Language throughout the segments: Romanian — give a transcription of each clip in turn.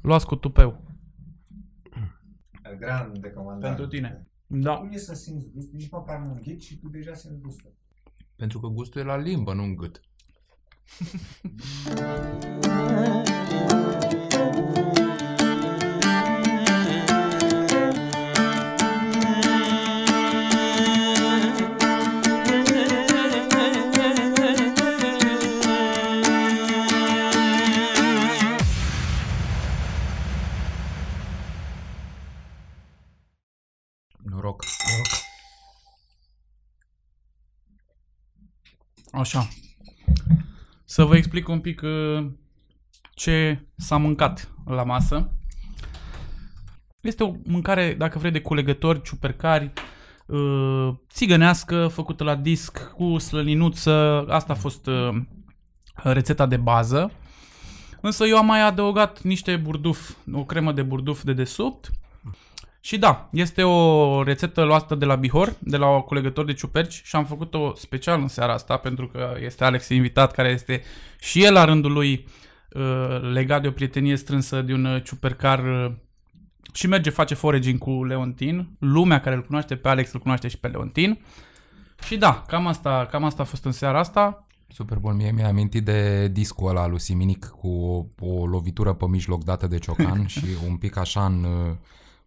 Luați cu tupeu. Grande comandant. Pentru tine. Da. Cum e să simți gustul? Nici măcar nu înghit și tu deja simți gustul. Pentru că gustul e la limbă, nu în gât. Așa. Să vă explic un pic uh, ce s-a mâncat la masă. Este o mâncare, dacă vrei, de culegători, ciupercari, uh, țigănească, făcută la disc, cu slăninuță. Asta a fost uh, rețeta de bază. Însă eu am mai adăugat niște burduf, o cremă de burduf de desubt. Și da, este o rețetă luată de la Bihor, de la o culegător de ciuperci și am făcut-o special în seara asta pentru că este Alex invitat care este și el la rândul lui uh, legat de o prietenie strânsă de un uh, ciupercar uh, și merge, face foraging cu Leontin. Lumea care îl cunoaște pe Alex îl cunoaște și pe Leontin. Și da, cam asta, cam asta a fost în seara asta. Super bun. Mie mi-a amintit de discul ăla lui Siminic cu o, o lovitură pe mijloc dată de ciocan și un pic așa în, uh,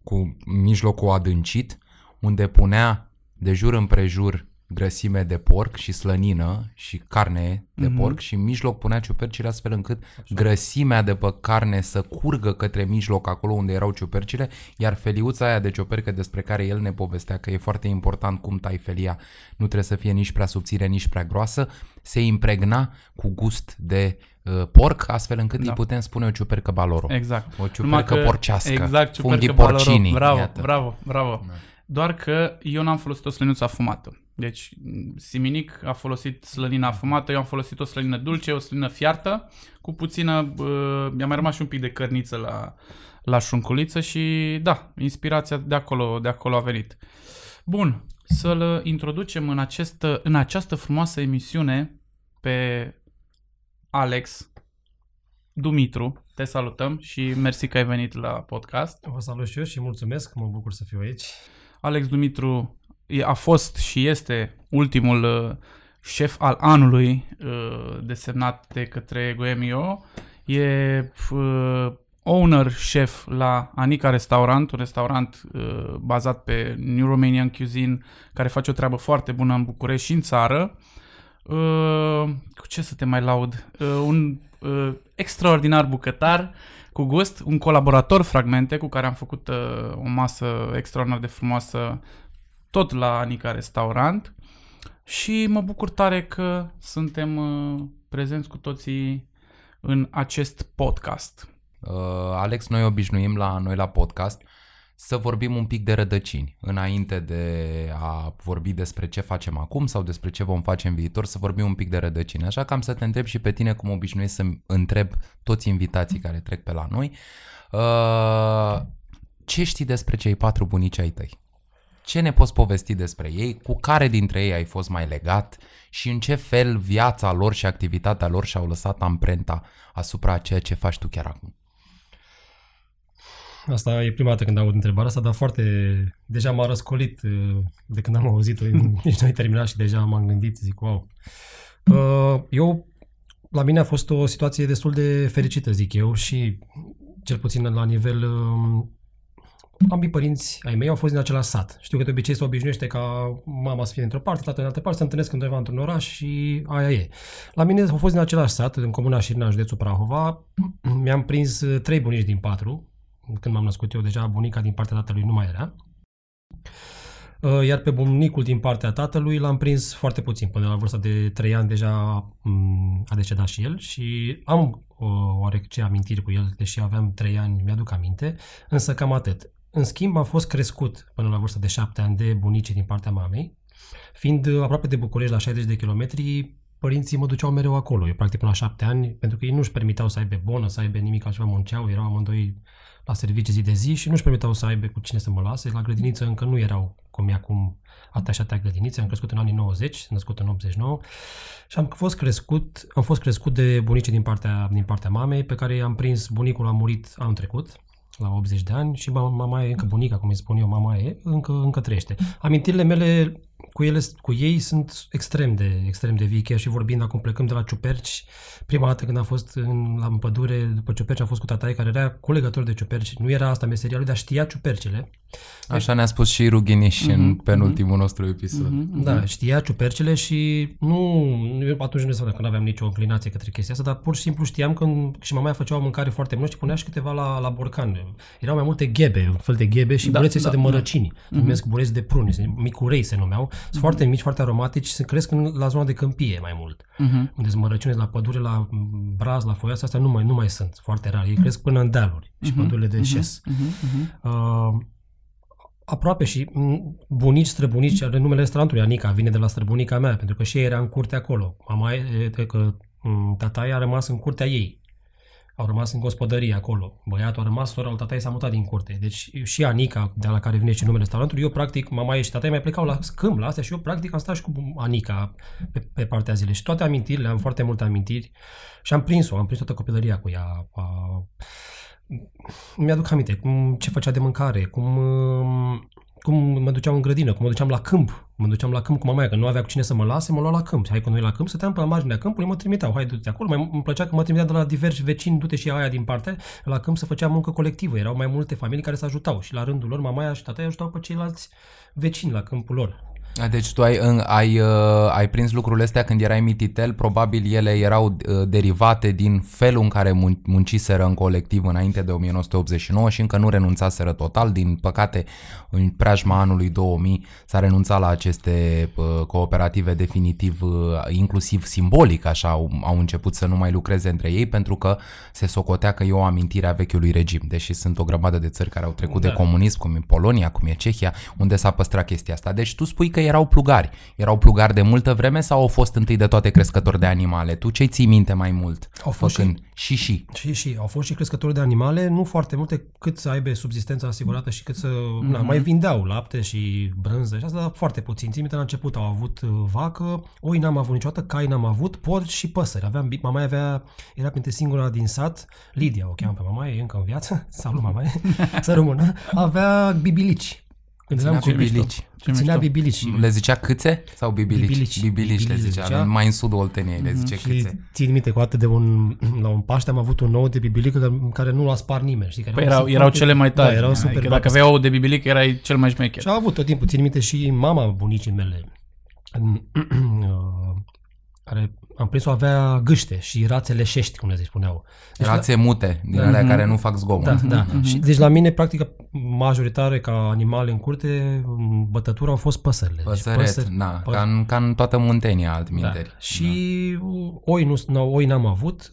cu mijlocul adâncit, unde punea de jur împrejur grăsime de porc și slănină și carne de Mhm. porc și în mijloc punea ciupercile astfel încât grăsimea de pe carne să curgă către mijloc acolo unde erau ciupercile, iar feliuța aia de ciupercă despre care el ne povestea că e foarte important cum tai felia, nu trebuie să fie nici prea subțire, nici prea groasă, se impregna cu gust de uh, porc, astfel încât Da. îi putem spune o ciupercă baloro. Exact. O ciupercă porcească. Exact, funghi ciupercă baloro. porcini. Bravo, iată. bravo, bravo. Da. Doar că eu n-am folosit o slăninuță afumată. Deci m, Siminic a folosit slănina afumată, eu am folosit o slănină dulce, o slănină fiartă, cu puțină, uh, mi-a mai rămas și un pic de cărniță la, la șunculiță și da, inspirația de acolo, de acolo a venit. Bun, să-l introducem în, acest, în această frumoasă emisiune pe Alex Dumitru. Te salutăm și mersi că ai venit la podcast. Vă salut și eu și mulțumesc, mă bucur să fiu aici. Alex Dumitru e- a fost și este ultimul uh, șef al anului uh, desemnat de către Goemio. E uh, owner șef la Anica Restaurant, un restaurant uh, bazat pe New Romanian Cuisine care face o treabă foarte bună în București și în țară. Uh, cu ce să te mai laud? Uh, un uh, extraordinar bucătar cu gust, un colaborator fragmente cu care am făcut uh, o masă extraordinar de frumoasă tot la Anica Restaurant și mă bucur tare că suntem uh, prezenți cu toții în acest podcast. Uh, Alex, noi obișnuim la noi la podcast să vorbim un pic de rădăcini. Înainte de a vorbi despre ce facem acum sau despre ce vom face în viitor, să vorbim un pic de rădăcini. Așa că am să te întreb și pe tine cum obișnuiesc să întreb toți invitații care trec pe la noi. Uh, ce știi despre cei patru bunici ai tăi? Ce ne poți povesti despre ei? Cu care dintre ei ai fost mai legat? Și în ce fel viața lor și activitatea lor și-au lăsat amprenta asupra a ceea ce faci tu chiar acum? Asta e prima dată când aud întrebarea asta, dar foarte... Deja m-a răscolit uh, de când am auzit-o. Nici nu ai terminat și deja m-am gândit, zic, wow. Uh, Eu, la mine a fost o situație destul de fericită, zic eu, și cel puțin la nivel... um, Ambii părinți ai mei au fost din același sat. Știu că de obicei se obișnuiește ca mama să fie într-o parte, tatăl în altă parte, să întâlnesc undeva într-un oraș și aia e. La mine au fost din același sat, în comuna Șirinaș, județul Prahova. Mi-am prins uh, trei bunici din patru. Când m-am născut eu, deja bunica din partea tatălui nu mai era. Uh, Iar pe bunicul din partea tatălui l-am prins foarte puțin. Până la vârsta de 3 ani deja mm, a decedat și el și am o oarece amintiri cu el, deși aveam 3 ani, mi-aduc aminte, însă cam atât. În schimb, am fost crescut până la vârsta de 7 ani de bunicii din partea mamei, fiind uh, aproape de București la 60 de kilometri, părinții mă duceau mereu acolo. Eu practic până la șapte ani, pentru că ei nu-și permiteau să aibă bonă, să aibă nimic altceva, munceau, erau amândoi la servicii zi de zi și nu-și permiteau să aibă cu cine să mă lase. La grădiniță încă nu erau cum e acum atașate la grădinițe. Am crescut în anii 90, sunt născut în 89 și am fost crescut, am fost crescut de bunici din partea, din partea mamei, pe care i-am prins, bunicul a murit anul trecut, la 80 de ani și mama e încă bunica, cum îi spun eu, mama e, încă, încă trăiește. Amintirile mele cu, ele, cu ei sunt extrem de, extrem de vii, chiar și vorbind acum plecăm de la ciuperci. Prima dată când am fost în, la în pădure, după ciuperci, am fost cu tataie care era colegător de ciuperci. Nu era asta meseria lui, dar știa ciupercele. Așa ne-a spus și Rughiniș mm-hmm, în penultimul mm-hmm. nostru episod. Mm-hmm, da, știa ciupercele și nu, eu atunci nu că nu aveam nicio înclinație către chestia asta, dar pur și simplu știam că și mama făcea o mâncare foarte bună și punea și câteva la, la borcan. Erau mai multe ghebe, un fel de ghebe și da, buleți da, de mărăcini. Da. Numesc mm-hmm. buleți de prune, micurei se numeau. Sunt mm-hmm. foarte mici, foarte aromatici și se cresc în, la zona de câmpie mai mult. Uh-huh. Unde sunt la pădure, la braz, la foiasă, astea nu mai, nu mai sunt foarte rare. Ei cresc până în dealuri uh-huh. și pădurile de uh-huh. șes. Uh-huh. Uh-huh. Uh, aproape și bunici, străbunici, are numele restaurantului, Anica, vine de la străbunica mea, pentru că și ea era în curte acolo. Mama, că tata a rămas în curtea ei au rămas în gospodărie acolo. Băiatul a rămas, sora lui tata s-a mutat din curte. Deci și Anica, de la care vine și numele restaurantului, eu practic, mama și tata mai plecau la scâmb la astea și eu practic am stat și cu Anica pe, pe partea zilei. Și toate amintirile, am foarte multe amintiri și am prins-o, am prins toată copilăria cu ea. A, mi-aduc aminte cum, ce făcea de mâncare, cum cum mă duceam în grădină, cum mă duceam la câmp. Mă duceam la câmp cu mama că nu avea cu cine să mă lase, mă lua la câmp. Și hai cu noi la câmp, stăteam pe la marginea câmpului, mă trimiteau, hai du-te acolo. Mai, îmi plăcea că mă trimiteau de la diversi vecini, du-te și aia din parte. La câmp să făcea muncă colectivă. Erau mai multe familii care se ajutau și la rândul lor mama și tata ajutau pe ceilalți vecini la câmpul lor. Deci tu ai, ai, uh, ai prins lucrurile astea când erai mititel, probabil ele erau uh, derivate din felul în care mun- munciseră în colectiv înainte de 1989 și încă nu renunțaseră total. Din păcate, în preajma anului 2000 s-a renunțat la aceste uh, cooperative definitiv, uh, inclusiv simbolic, așa au, au început să nu mai lucreze între ei pentru că se socotea că e o amintire a vechiului regim, deși sunt o grămadă de țări care au trecut da. de comunism, cum e Polonia, cum e Cehia, unde s-a păstrat chestia asta. Deci tu spui că erau plugari. Erau plugari de multă vreme sau au fost întâi de toate crescători de animale? Tu ce ții minte mai mult? Au fost făcând? și și. Și și. Au fost și crescători de animale, nu foarte multe, cât să aibă subsistența asigurată și cât să... Mm-hmm. Na, mai vindeau lapte și brânză și asta, dar foarte puțin. Țin minte, la început au avut uh, vacă, oi n-am avut niciodată, cai n-am avut, porci și păsări. Aveam, mama avea, era printre singura din sat, Lidia o cheamă pe mama, e încă în viață, salut mama, să rămână, avea bibilici. Când eram cu bibilici. Ținea bibilici. Le zicea câțe sau bibilici? Bibilici, bibilici, le zicea. zicea. Mai în sudul Olteniei le zice mm-hmm. câțe. țin minte, cu atât de un, la un Paște am avut un nou de bibilică care nu l-a spart nimeni. Știi, care păi erau, erau foarte, cele mai tari. Da, erau super adică dacă aveai ou de bibilică, erai cel mai șmecher. Și a avut tot timpul, țin minte și mama bunicii mele. care am prins-o avea gâște și rațe leșești, cum le zic, spuneau. Deci rațe la... mute, din da, alea mm-hmm. care nu fac zgomot. Da, da. Mm-hmm. Și, deci la mine, practic, majoritare ca animale în curte, în bătătură au fost păsările. Păsăret, deci păsări, da, pă... ca, în, ca în toată Muntenia, altminteri. Da. Și da. oi, nu, oi n-am avut,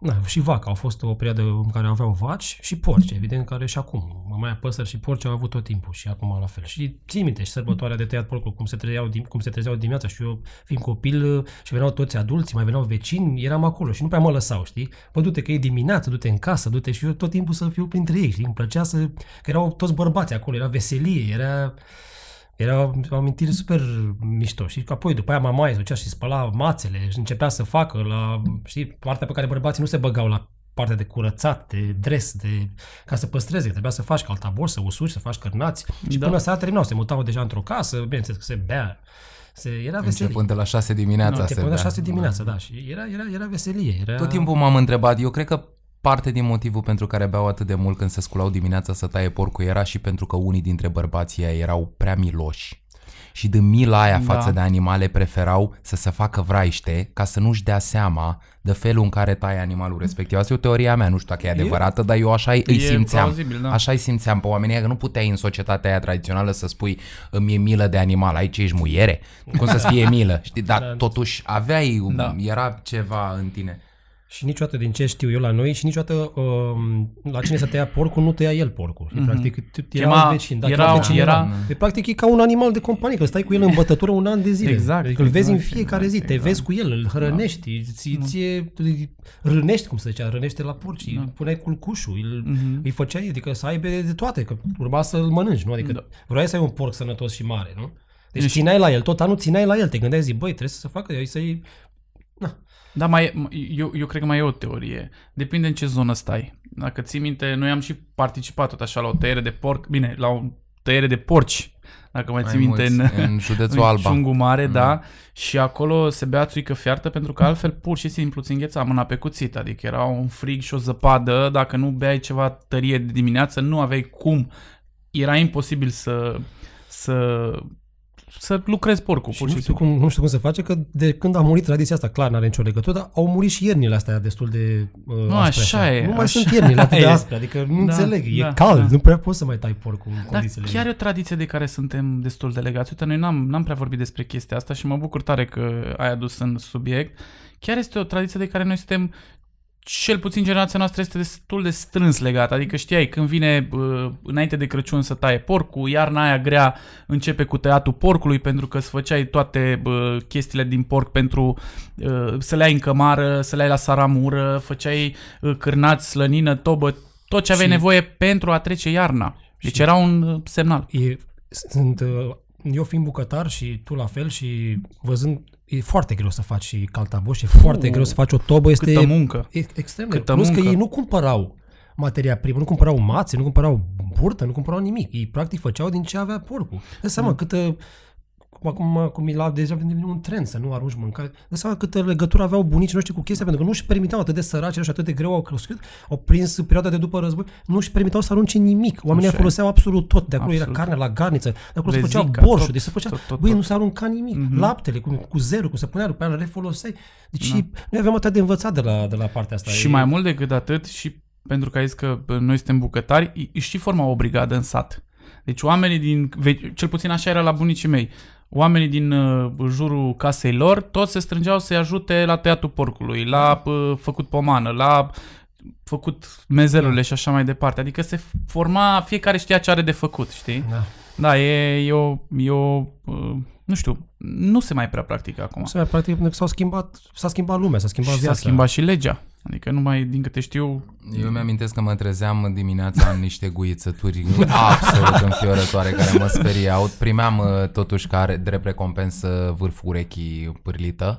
Na, și vaca. Au fost o perioadă în care aveau vaci și porci, evident, care și acum. Mai păsări și porci au avut tot timpul și acum la fel. Și ții minte și sărbătoarea de tăiat porcul, cum se, trezeau, cum se trezeau dimineața și eu, fiind copil, și veneau toți adulți, mai veneau vecini, eram acolo și nu prea mă lăsau, știi? Bă, du-te că e dimineață, du-te în casă, du-te și eu tot timpul să fiu printre ei, știi? Îmi plăcea să... că erau toți bărbați acolo, era veselie, era era o amintire super mișto. Și apoi după aia mama ducea și spăla mațele și începea să facă la, știi, partea pe care bărbații nu se băgau la partea de curățat, de dres, de, ca să păstreze. Trebuia să faci caltabor, să usuri, să faci cărnați. Și da. până seara terminau, se mutau deja într-o casă, bineînțeles că se bea. Se, era veselie. Începând de la 6 dimineața. No, începând de la 6 dimineața, da. Și era, era, era veselie. Era... Tot timpul m-am întrebat, eu cred că parte din motivul pentru care beau atât de mult când se sculau dimineața să taie porcul era și pentru că unii dintre bărbații erau prea miloși și din mila aia da. față de animale preferau să se facă vraiște ca să nu-și dea seama de felul în care taie animalul respectiv. Asta e o teorie a mea, nu știu dacă e adevărată, e, dar eu așa îi simțeam. Plauzibil, da. Așa îi simțeam pe oamenii că nu puteai în societatea aia tradițională să spui îmi e milă de animal, aici ești muiere? Cum să-ți fie milă? Știi? Dar da. totuși aveai, da. era ceva în tine. Și niciodată din ce știu eu la noi și niciodată um, la cine să tăia porcul, nu tăia el porcul. Și Mhm. practic era Chema- un vecin. Da, era- chiar vecin era- E, practic e ca un animal de companie, că stai cu el în bătătură un an de zile. Exact, Adică îl vezi în exact, fiecare zi, exact, te exact. vezi cu el, îl hrănești, ți, ție, îi rânești, cum se zicea, rânește la porci, îi puneai culcușul, îl, Mhm. îi făceai, adică să aibă de toate, că urma să-l mănânci, nu? Adică Da. vroiai să ai un porc sănătos și mare, nu? Deci Deci- țineai la el, tot anul țineai la el, te gândeai zi, băi, trebuie să se facă, să-i... Na. Da, mai, e- eu, eu cred că mai e o teorie. Depinde în ce zonă stai. Dacă ții minte, noi am și participat tot așa la o tăiere de porc, bine, la o tăiere de porci, dacă mai, Mai ții minte, mulți, în, în județul în Alba. Ciungu Mare, Mm. da, și acolo se bea țuică fiartă pentru că altfel pur și simplu ți îngheța mâna pe cuțit, adică era un frig și o zăpadă, dacă nu beai ceva tărie de dimineață, nu aveai cum, era imposibil să, să, să lucrezi porcul, Și pur nu și știu, simplu. cum, nu știu cum se face, că de când a murit tradiția asta, clar, n-are nicio legătură, dar au murit și iernile astea destul de uh, Nu, aspre, așa e, Nu mai așa sunt iernile atât de e. aspre, adică nu Da, înțeleg, e da, cald, da. nu prea poți să mai tai porcul în Dar condițiile chiar e o tradiție de care suntem destul de legați. Uite, noi n-am, n-am prea vorbit despre chestia asta și mă bucur tare că ai adus în subiect. Chiar este o tradiție de care noi suntem cel puțin generația noastră este destul de strâns legată. Adică știai, când vine uh, înainte de Crăciun să taie porcul, iarna aia grea începe cu tăiatul porcului pentru că îți făceai toate uh, chestiile din porc pentru uh, să le ai în cămară, să le ai la saramură, făceai uh, cârnați, slănină, tobă, tot ce aveai Și- nevoie pentru a trece iarna. Deci Și- era un uh, semnal. E, sunt, uh, eu fiind bucătar și tu la fel și văzând, e foarte greu să faci și caltaboș, e foarte Uh, greu să faci o tobă, este Câtă muncă. e, extrem de câtă Plus că muncă. ei nu cumpărau materia primă, nu cumpărau mațe, nu cumpărau burtă, nu cumpărau nimic. Ei practic făceau din ce avea porcul. Dă seama Mm. câtă acum cum e la deja devine un trend să nu arunci mâncare. Dă seama câtă legătură aveau bunicii noștri cu chestia, pentru că nu își permiteau atât de săraci și atât de greu au crescut, au prins perioada de după război, nu își permiteau să arunce nimic. Oamenii Așa e. foloseau absolut tot. De acolo Absolut. era carne la garniță, de acolo se făcea Lezica, borșul, tot, deci se făcea, tot, tot, băi, tot. nu se arunca nimic. Mhm. Laptele cu, cu zero, cum se punea după aia, le refoloseai. Deci Da. noi aveam atât de învățat de la, de la partea asta. Și E- mai mult decât atât, și pentru că ai zis că bă, noi suntem bucătari, îi și forma o brigadă în sat. Deci oamenii din, ve- cel puțin așa era la bunicii mei, oamenii din uh, jurul casei lor, toți se strângeau să-i ajute la tăiatul porcului, la uh, făcut pomană, la făcut mezelurile și așa mai departe. Adică se forma, fiecare știa ce are de făcut, știi? Da. Da, e, e o, e o uh, nu știu, nu se mai prea practică acum. Se mai practic pentru că s-au schimbat, s-a schimbat lumea, s-a schimbat Și s-a viața. schimbat și legea. Adică nu mai, din câte știu, Eu mi-amintesc că mă trezeam dimineața în niște guițături absolut înfiorătoare care mă speriau. Primeam uh, totuși ca drept recompensă vârful urechii pârlită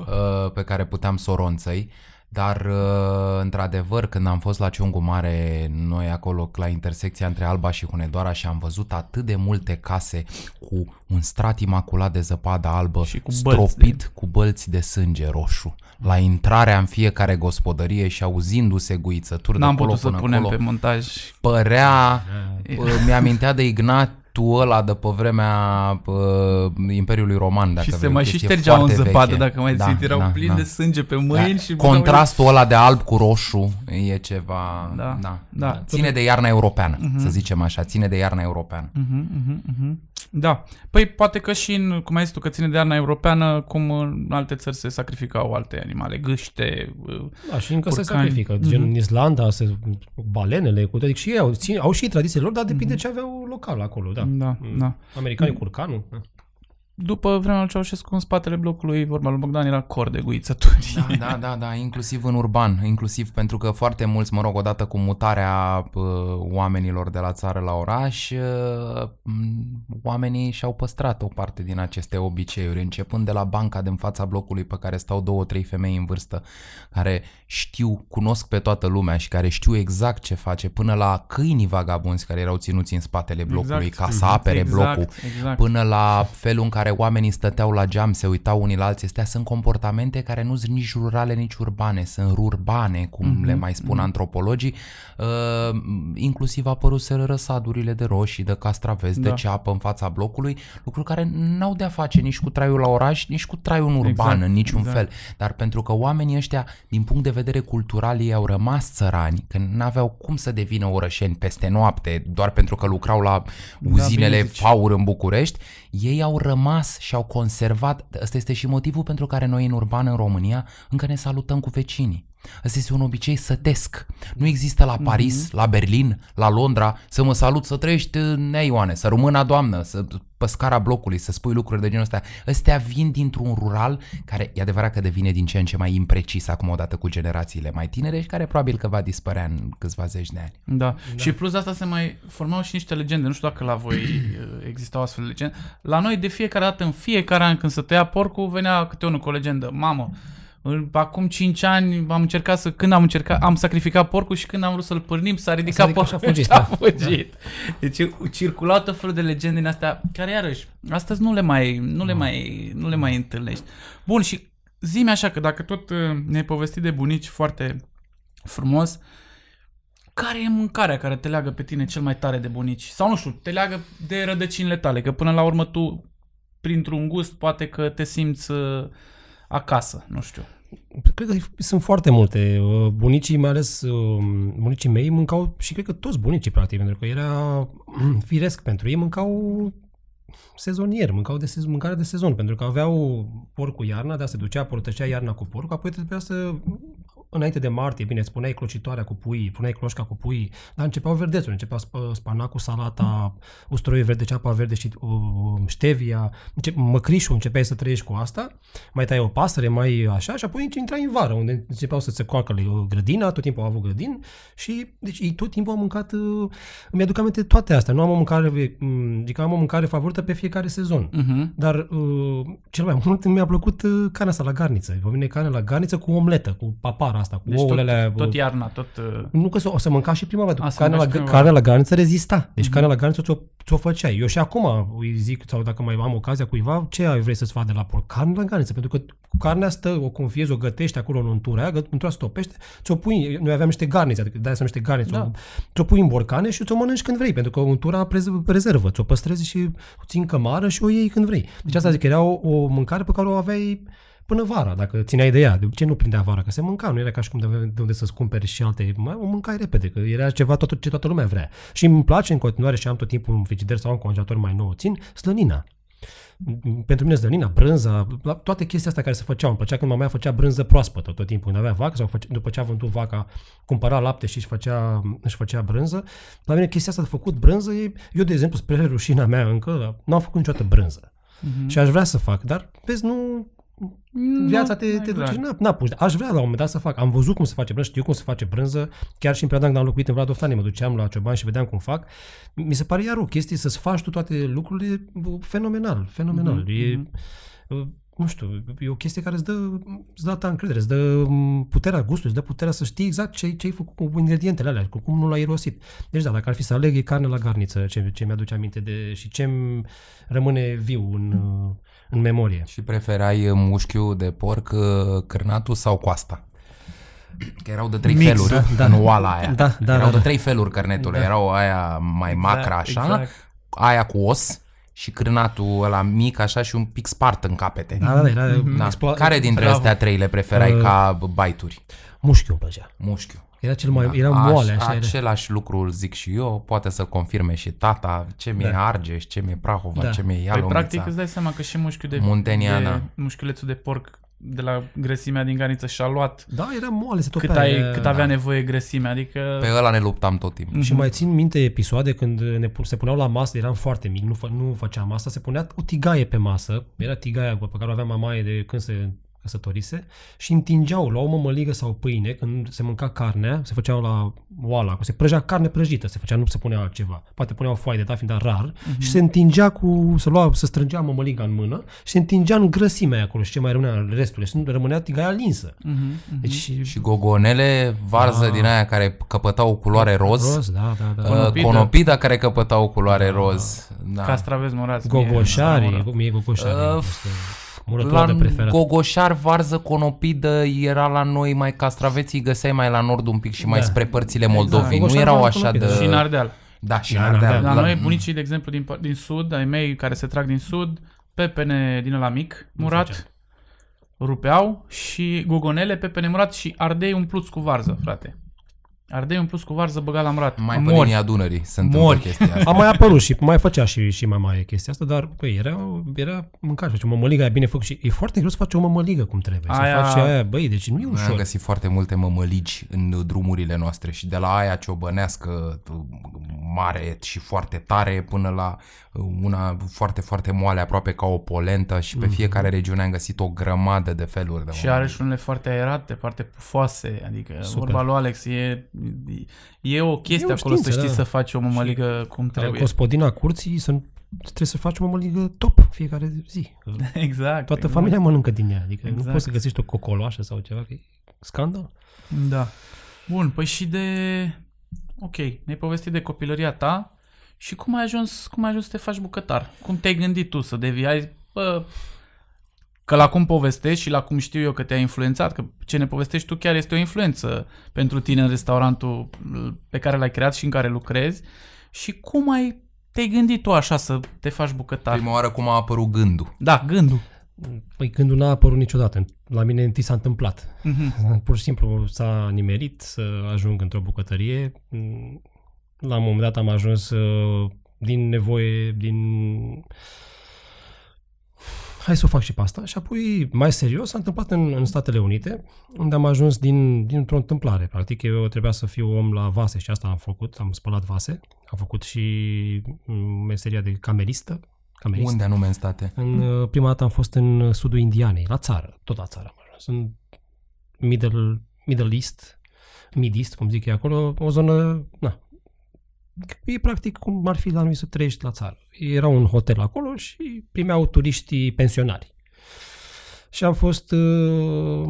uh, pe care puteam să o ronțăi. Dar, uh, într-adevăr, când am fost la Ciungu Mare, noi acolo, la intersecția între Alba și Hunedoara și am văzut atât de multe case cu un strat imaculat de zăpadă albă, Și cu bălți stropit cu bălți de sânge roșu. La intrarea în fiecare gospodărie și auzindu-se guițături de n-am acolo putut să până punem acolo, pe montaj. părea, uh, mi-amintea de Ignatul ăla de pe vremea uh, Imperiului Roman. Dacă și se vrei, o mai și chestie ștergeau în foarte zăpadă, veche. dacă mai Da, ții, erau da, plini da. de sânge pe mâini Da. și... Contrastul ăla de alb cu roșu e ceva... Da, da, da. da. Ține de iarna europeană, Mhm. să zicem așa. Ține de iarna europeană. Uh-huh, uh-huh, uh-huh. Da. Păi poate că și în, cum ai zis tu, că ține de iarna europeană, cum în alte țări se sacrificau alte animale, gâște, uh, Da, și încă se Curcani. sacrifică. Gen în Islanda, se, balenele, cu adică și ei au, țin, au și ei tradițiile lor, dar Mhm. depinde ce aveau local acolo, da. da, Mm. da. Americanii curcanul. Da. După vremea lui Ceaușescu, în spatele blocului, vorba lui Bogdan, era cor de guițături. Da, da, da, da, inclusiv în urban, inclusiv pentru că foarte mulți, mă rog, odată cu mutarea uh, oamenilor de la țară la oraș, uh, m, oamenii și-au păstrat o parte din aceste obiceiuri, începând de la banca din fața blocului pe care stau două, trei femei în vârstă, care știu, cunosc pe toată lumea și care știu exact ce face, până la câinii vagabonzi care erau ținuți în spatele blocului Exact. ca să apere exact, blocul, Exact. până la felul în care oamenii stăteau la geam, se uitau unii la alții. Astea sunt comportamente care nu sunt nici rurale, nici urbane, sunt rurbane, cum Mhm, mm-hmm. le mai spun mm-hmm. antropologii. Uh, inclusiv apăruseră răsadurile de roșii, de castraveți, da. Da. de ceapă în fața blocului, lucruri care n-au de-a face nici cu traiul la oraș, nici cu traiul în urban, Exact, în niciun exact. fel. Dar pentru că oamenii ăștia, din punct de vedere cultural, ei au rămas țărani, că n-aveau cum să devină orășeni peste noapte, doar pentru că lucrau la uzinele bine zici. Faur în București, ei au rămas și au conservat, ăsta este și motivul pentru care noi în urban în România încă ne salutăm cu vecinii. Ăsta este un obicei sătesc. Nu există la Paris, mm-hmm. la Berlin, la Londra să mă salut, să trăiești nea Ioane, să rămână doamnă, să pe scara blocului, să spui lucruri de genul ăsta. Ăstea vin dintr-un rural care e adevărat că devine din ce în ce mai imprecis acum odată cu generațiile mai tinere și care probabil că va dispărea în câțiva zeci de ani. Da. da. Și plus de asta se mai formau și niște legende. Nu știu dacă la voi uh, existau astfel de legende. La noi de fiecare dată, în fiecare an când se tăia porcul, venea câte unul cu o legendă. Mamă, Acum 5 ani am încercat să, când am încercat, am sacrificat porcul și când am vrut să-l pârnim, s-a ridicat porcul și a fugit. Și a fugit. Da. Deci circulau tot felul de legende din astea, care iarăși, astăzi nu le mai, nu le mai, nu le mai întâlnești. Bun, și zi așa că dacă tot uh, ne-ai povestit de bunici foarte frumos, care e mâncarea care te leagă pe tine cel mai tare de bunici? Sau nu știu, te leagă de rădăcinile tale, că până la urmă tu, printr-un gust, poate că te simți uh, acasă, nu știu. Cred că sunt foarte multe. Uh, bunicii, mai ales uh, bunicii mei, mâncau și cred că toți bunicii, practic, pentru că era firesc pentru ei, mâncau sezonier, mâncau de sezon, mâncare de sezon, pentru că aveau porc cu iarna, dar se ducea, portăcea iarna cu porc, apoi trebuia să înainte de martie, bine, spuneai clocitoarea cu pui, puneai cloșca cu pui, dar începeau verdețuri, începea spanacul, salata, usturoiul verde, ceapa verde și uh, ștevia, încep, măcrișul, începeai să trăiești cu asta, mai tai o pasăre, mai așa și apoi intrai în vară, unde începeau să se coacă grădina, tot timpul au avut grădin și deci ei tot timpul au mâncat, uh, îmi aduc aminte toate astea, nu am o mâncare, mm, adică am o mâncare favorită pe fiecare sezon, uh-huh. dar uh, cel mai mult mi-a plăcut uh, carnea asta la garniță, pe mine carne la garniță cu omletă, cu papara asta, cu deci ouăle tot, alea, tot iarna, tot... Uh... Nu că o, o să mânca și prima dată. Carnea la, prima carnea la garniță rezista. Deci mm-hmm. carnea la garniță ți-o, ți-o făceai. Eu și acum îi zic, sau dacă mai am ocazia cuiva, ce ai vrei să-ți faci de la porc? Carne la garniță. Pentru că carnea stă, o confiezi, o gătești acolo în untura aia, untura stopește, ți-o pui, noi aveam niște garnițe, adică de-aia se numește garniță, da. ți-o pui în borcane și ți-o mănânci când vrei, pentru că untura rezervă, ți-o păstrezi și o ții în cămară și o iei când vrei. Deci asta zic, era o, o mâncare pe care o aveai până vara, dacă țineai de ea. De ce nu prindea vara? Că se mânca, nu era ca și cum de, de unde să-ți cumperi și alte... Mai o mâncai repede, că era ceva tot, ce toată lumea vrea. Și îmi place în continuare și am tot timpul un frigider sau un congelator mai nou, țin, slănina. Pentru mine slănina, brânza, toate chestiile astea care se făceau. Îmi plăcea când mama mea făcea brânză proaspătă tot timpul. Când avea vacă sau făcea, după ce a vândut vaca, cumpăra lapte și își făcea, își făcea brânză. La mine chestia asta de făcut brânză, eu, de exemplu, spre rușina mea încă, nu am făcut niciodată brânză. Uh-huh. Și aș vrea să fac, dar vezi, nu, Viața te, te duce în n Aș vrea la un moment dat să fac. Am văzut cum se face brânză, știu cum se face brânză. Chiar și în perioada când am locuit în Vlad Oftani, mă duceam la cioban și vedeam cum fac. Mi se pare iar o chestie să-ți faci tu toate lucrurile fenomenal, fenomenal. Mm-hmm. E, mhm. nu știu, e o chestie care îți dă, îți dă ta încredere, îți dă puterea gustului, îți dă puterea să știi exact ce, ce ai făcut cu ingredientele alea, cu cum nu l-ai irosit. Deci da, dacă ar fi să aleg, e carne la garniță, ce, ce mi-aduce aminte de și ce rămâne viu în, în memorie. Și preferai mușchiul de porc, uh, cârnatul sau coasta? Că erau de trei Mix, feluri da, da. în oala aia. Da, da, erau da, de da. trei feluri cărnetule. Da. Erau aia mai exact, macra așa, exact. aia cu os și cârnatul ăla mic așa și un pic spart în capete. Da, da, da. da. Explo- Care dintre astea trei le preferai uh, ca baituri? Mușchiul îmi plăcea. Mușchiul. Era cel mai, da. era moale. Așa același era. lucru îl zic și eu, poate să confirme și tata, ce mi-e da. Argeș, ce mi-e Prahova, da. ce mi-e Ialomița. Păi, practic îți dai seama că și mușchiul de, Munteniana. de mușchiulețul de porc de la grăsimea din graniță și-a luat da, era moale, se cât, ai, cât avea da. nevoie grăsimea, adică... Pe ăla ne luptam tot timpul. Mm-hmm. Și mai țin minte episoade când ne, se puneau la masă, eram foarte mic, nu, fă, nu făceam asta, se punea o tigaie pe masă, era tigaia pe care o avea mamaie de când se căsătorise și întingeau, luau o mămăligă sau pâine când se mânca carnea, se făceau la oala, se prăjea carne prăjită, se făcea, nu se punea altceva. Poate puneau foaie de dat, fiind dar rar, uh-huh. și se întingea cu, se lua, se strângea mămăliga în mână și se întingea în grăsimea acolo și ce mai rămânea restul, și rămânea tigaia linsă. Uh-huh. Deci, și gogonele, varză da. din aia care căpătau o culoare roz, roz da, da, da. Conopida. conopida care căpătau o culoare da. roz. Da. Castraveți murați. Gogoșari, mie gogoșari. Uh, la de preferat. Gogoșar, varză, conopidă era la noi mai castraveții, găseai mai la nord un pic și da. mai spre părțile Moldovii. Exact. Nu erau așa de... Și în Ardeal. Da, și în Ardeal. La, la noi bunicii, de exemplu, din, din sud, ai mei care se trag din sud, pepene din la mic, murat, rupeau și gogonele, pepene murat și ardei umpluți cu varză, frate. Ardei un plus cu varză băgat la murat. Mai pe Mori. linia Dunării se întâmplă Mori. chestia asta. A mai apărut și mai făcea și, și mai mare chestia asta, dar băi, era, era mâncare. Face o mămăligă aia bine făcut și e foarte greu să faci o mămăligă cum trebuie. Aia- Să faci aia, băi, deci nu e Noi am ușor. găsit foarte multe mămăligi în drumurile noastre și de la aia ciobănească mare și foarte tare până la una foarte, foarte moale, aproape ca o polentă și pe Mhm. fiecare regiune am găsit o grămadă de feluri de Și are mămăligi. și unele foarte aerate, foarte pufoase, adică Super. Super. vorba lui Alex, e, e o chestie E o acolo știință, să știi da. să faci o mămăligă cum Ca trebuie. gospodina curții să, trebuie să faci o mămăligă top fiecare zi. Că Exact. Toată exact. familia mănâncă din ea. Adică Exact. nu poți să găsești o cocoloașă sau ceva, că e scandal. Da. Bun, păi și de... Ok, ne-ai povestit de copilăria ta și cum ai ajuns, cum ai ajuns să te faci bucătar? Cum te-ai gândit tu să devii? Ai, bă, că la cum povestești și la cum știu eu că te-a influențat, că ce ne povestești tu chiar este o influență pentru tine în restaurantul pe care l-ai creat și în care lucrezi și cum ai te-ai gândit tu așa să te faci bucătar? Prima oară cum a apărut gândul. Da, gândul. Păi gândul n-a apărut niciodată. La mine întâi s-a întâmplat. Mhm. Pur și simplu s-a nimerit să ajung într-o bucătărie. La un moment dat am ajuns uh, din nevoie, din... Hai să o fac și pe asta. Și apoi, mai serios, s-a întâmplat în, în Statele Unite, unde am ajuns din, dintr-o întâmplare. Practic, eu trebuia să fiu om la vase și asta am făcut. Am spălat vase. Am făcut și mm, meseria de cameristă. camerist. Unde anume în state? În, uh, prima dată am fost în uh, sudul Indianei, la țară, tot la țară am ajuns. În Middle, Middle East, Mid East, cum zic ei acolo, o zonă, na, e practic cum ar fi la noi să trăiești la țară. Era un hotel acolo și primeau turiștii pensionari. Și am fost uh,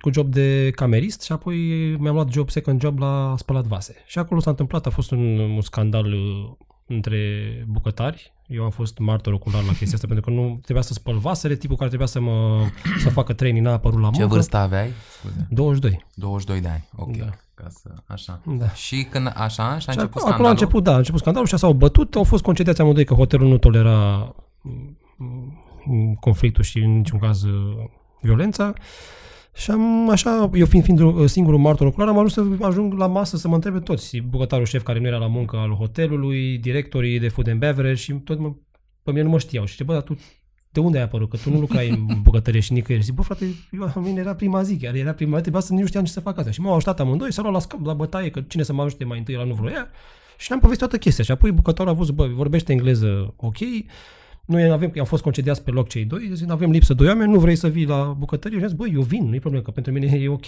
cu job de camerist și apoi mi-am luat job, second job la spălat vase. Și acolo s-a întâmplat, a fost un, un scandal uh, între bucătari. Eu am fost martor ocular la chestia asta pentru că nu trebuia să spăl vasele, tipul care trebuia să mă să facă training n-a apărut la Ce muncă. vârstă aveai? Scuze. 22. 22 de ani. Ok. Da. Ca să, așa. Da. Și când așa, și a Și început acolo scandalul. a început, da, a început scandalul și s-au bătut, au fost concediați amândoi că hotelul nu tolera mm, conflictul și în niciun caz uh, violența. Și am, așa, eu fiind, fiind uh, singurul martor ocular, am ajuns să ajung la masă să mă întrebe toți. Bucătarul șef care nu era la muncă al hotelului, directorii de food and beverage și tot mă, pe mine nu mă știau. Și zice, bă, dar tu de unde ai apărut? Că tu nu lucrai în bucătărie și nicăieri. Zic, bă, frate, eu, la mine era prima zi, chiar era prima zi, trebuia să nu știam ce să fac asta. Și m-au ajutat amândoi, s-au luat la, sca- la bătaie, că cine să mă ajute mai întâi, la nu vroia. Și ne-am povestit toată chestia. Și apoi bucătarul a văzut, bă, vorbește engleză ok, noi avem, am fost concediați pe loc cei doi, zic, avem lipsă de doi oameni, nu vrei să vii la bucătărie? Și am zis, bă, eu vin, nu-i problemă, că pentru mine e ok.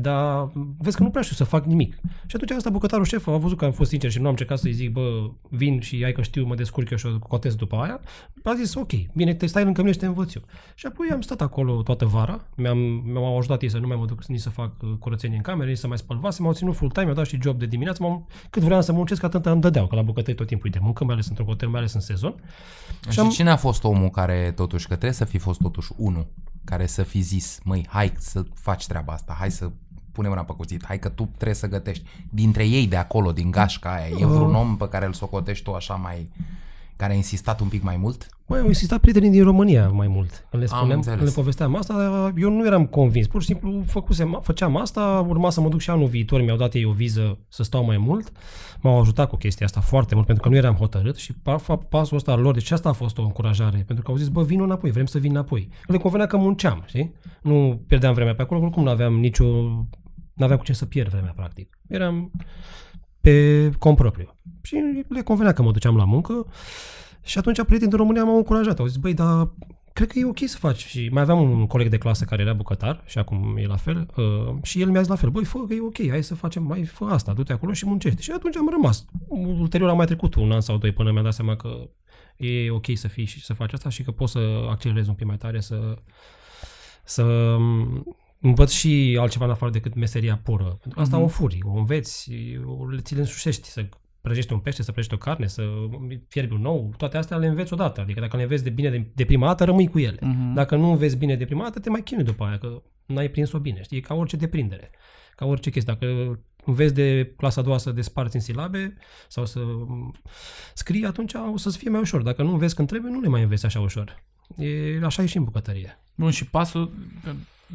Dar vezi că nu prea știu să fac nimic. Și atunci asta bucătarul șef a văzut că am fost sincer și nu am încercat să-i zic, bă, vin și ai că știu, mă descurc eu și o cotez după aia. A zis, ok, bine, te stai lângă mine și te învăț eu. Și apoi am stat acolo toată vara, mi-am, mi-au ajutat ei să nu mai mă duc nici să fac uh, curățenie în camere, nici să mai spăl vase, m-au ținut full time, mi-au dat și job de dimineață, m-am, cât vreau să muncesc, atât îmi dădeau, că la bucătărie tot timpul e de muncă, mai ales într-un hotel, mai ales în sezon. Și am- cine a fost omul care totuși, că trebuie să fi fost totuși unul care să fi zis, măi, hai să faci treaba asta, hai să punem mâna pe cuțit, hai că tu trebuie să gătești. Dintre ei de acolo, din gașca aia, e vreun om pe care îl socotești tu așa mai... care a insistat un pic mai mult? Băi, au insistat prietenii din România mai mult. Când le Am spuneam, înțeles. când le povesteam asta, dar eu nu eram convins. Pur și simplu făcusem, făceam asta, urma să mă duc și anul viitor, mi-au dat ei o viză să stau mai mult. M-au ajutat cu chestia asta foarte mult, pentru că nu eram hotărât și pa- fa- pasul ăsta al lor, deci asta a fost o încurajare, pentru că au zis, bă, vin înapoi, vrem să vin înapoi. Le convenea că munceam, știi? Nu pierdeam vremea pe acolo, oricum nu aveam nicio, nu aveam cu ce să pierd vremea, practic. Eram pe cont propriu. Și le convenea că mă duceam la muncă și atunci prietenii din România m-au încurajat. Au zis, băi, dar cred că e ok să faci. Și mai aveam un coleg de clasă care era bucătar și acum e la fel. Uh, și el mi-a zis la fel, băi, fă că e ok, hai să facem, mai fă asta, du-te acolo și muncește. Și atunci am rămas. Ulterior am mai trecut un an sau doi până mi-am dat seama că e ok să fii și să faci asta și că poți să accelerezi un pic mai tare, să, să um, învăț și altceva în afară decât meseria pură. Pentru că asta Mhm. o furi, o înveți, o, le ți le însușești, să prăjești un pește, să prăjești o carne, să fierbi un nou, toate astea le înveți odată. Adică dacă le înveți de bine de, de prima dată, rămâi cu ele. Mhm. Dacă nu înveți bine de prima dată, te mai chinui după aia, că n-ai prins-o bine. Știi? E ca orice deprindere. Ca orice chestie. Dacă înveți de clasa a doua să desparți în silabe sau să m, scrii, atunci o să-ți fie mai ușor. Dacă nu înveți când trebuie, nu le mai înveți așa ușor. E, așa e și în bucătărie. Bun, și pasul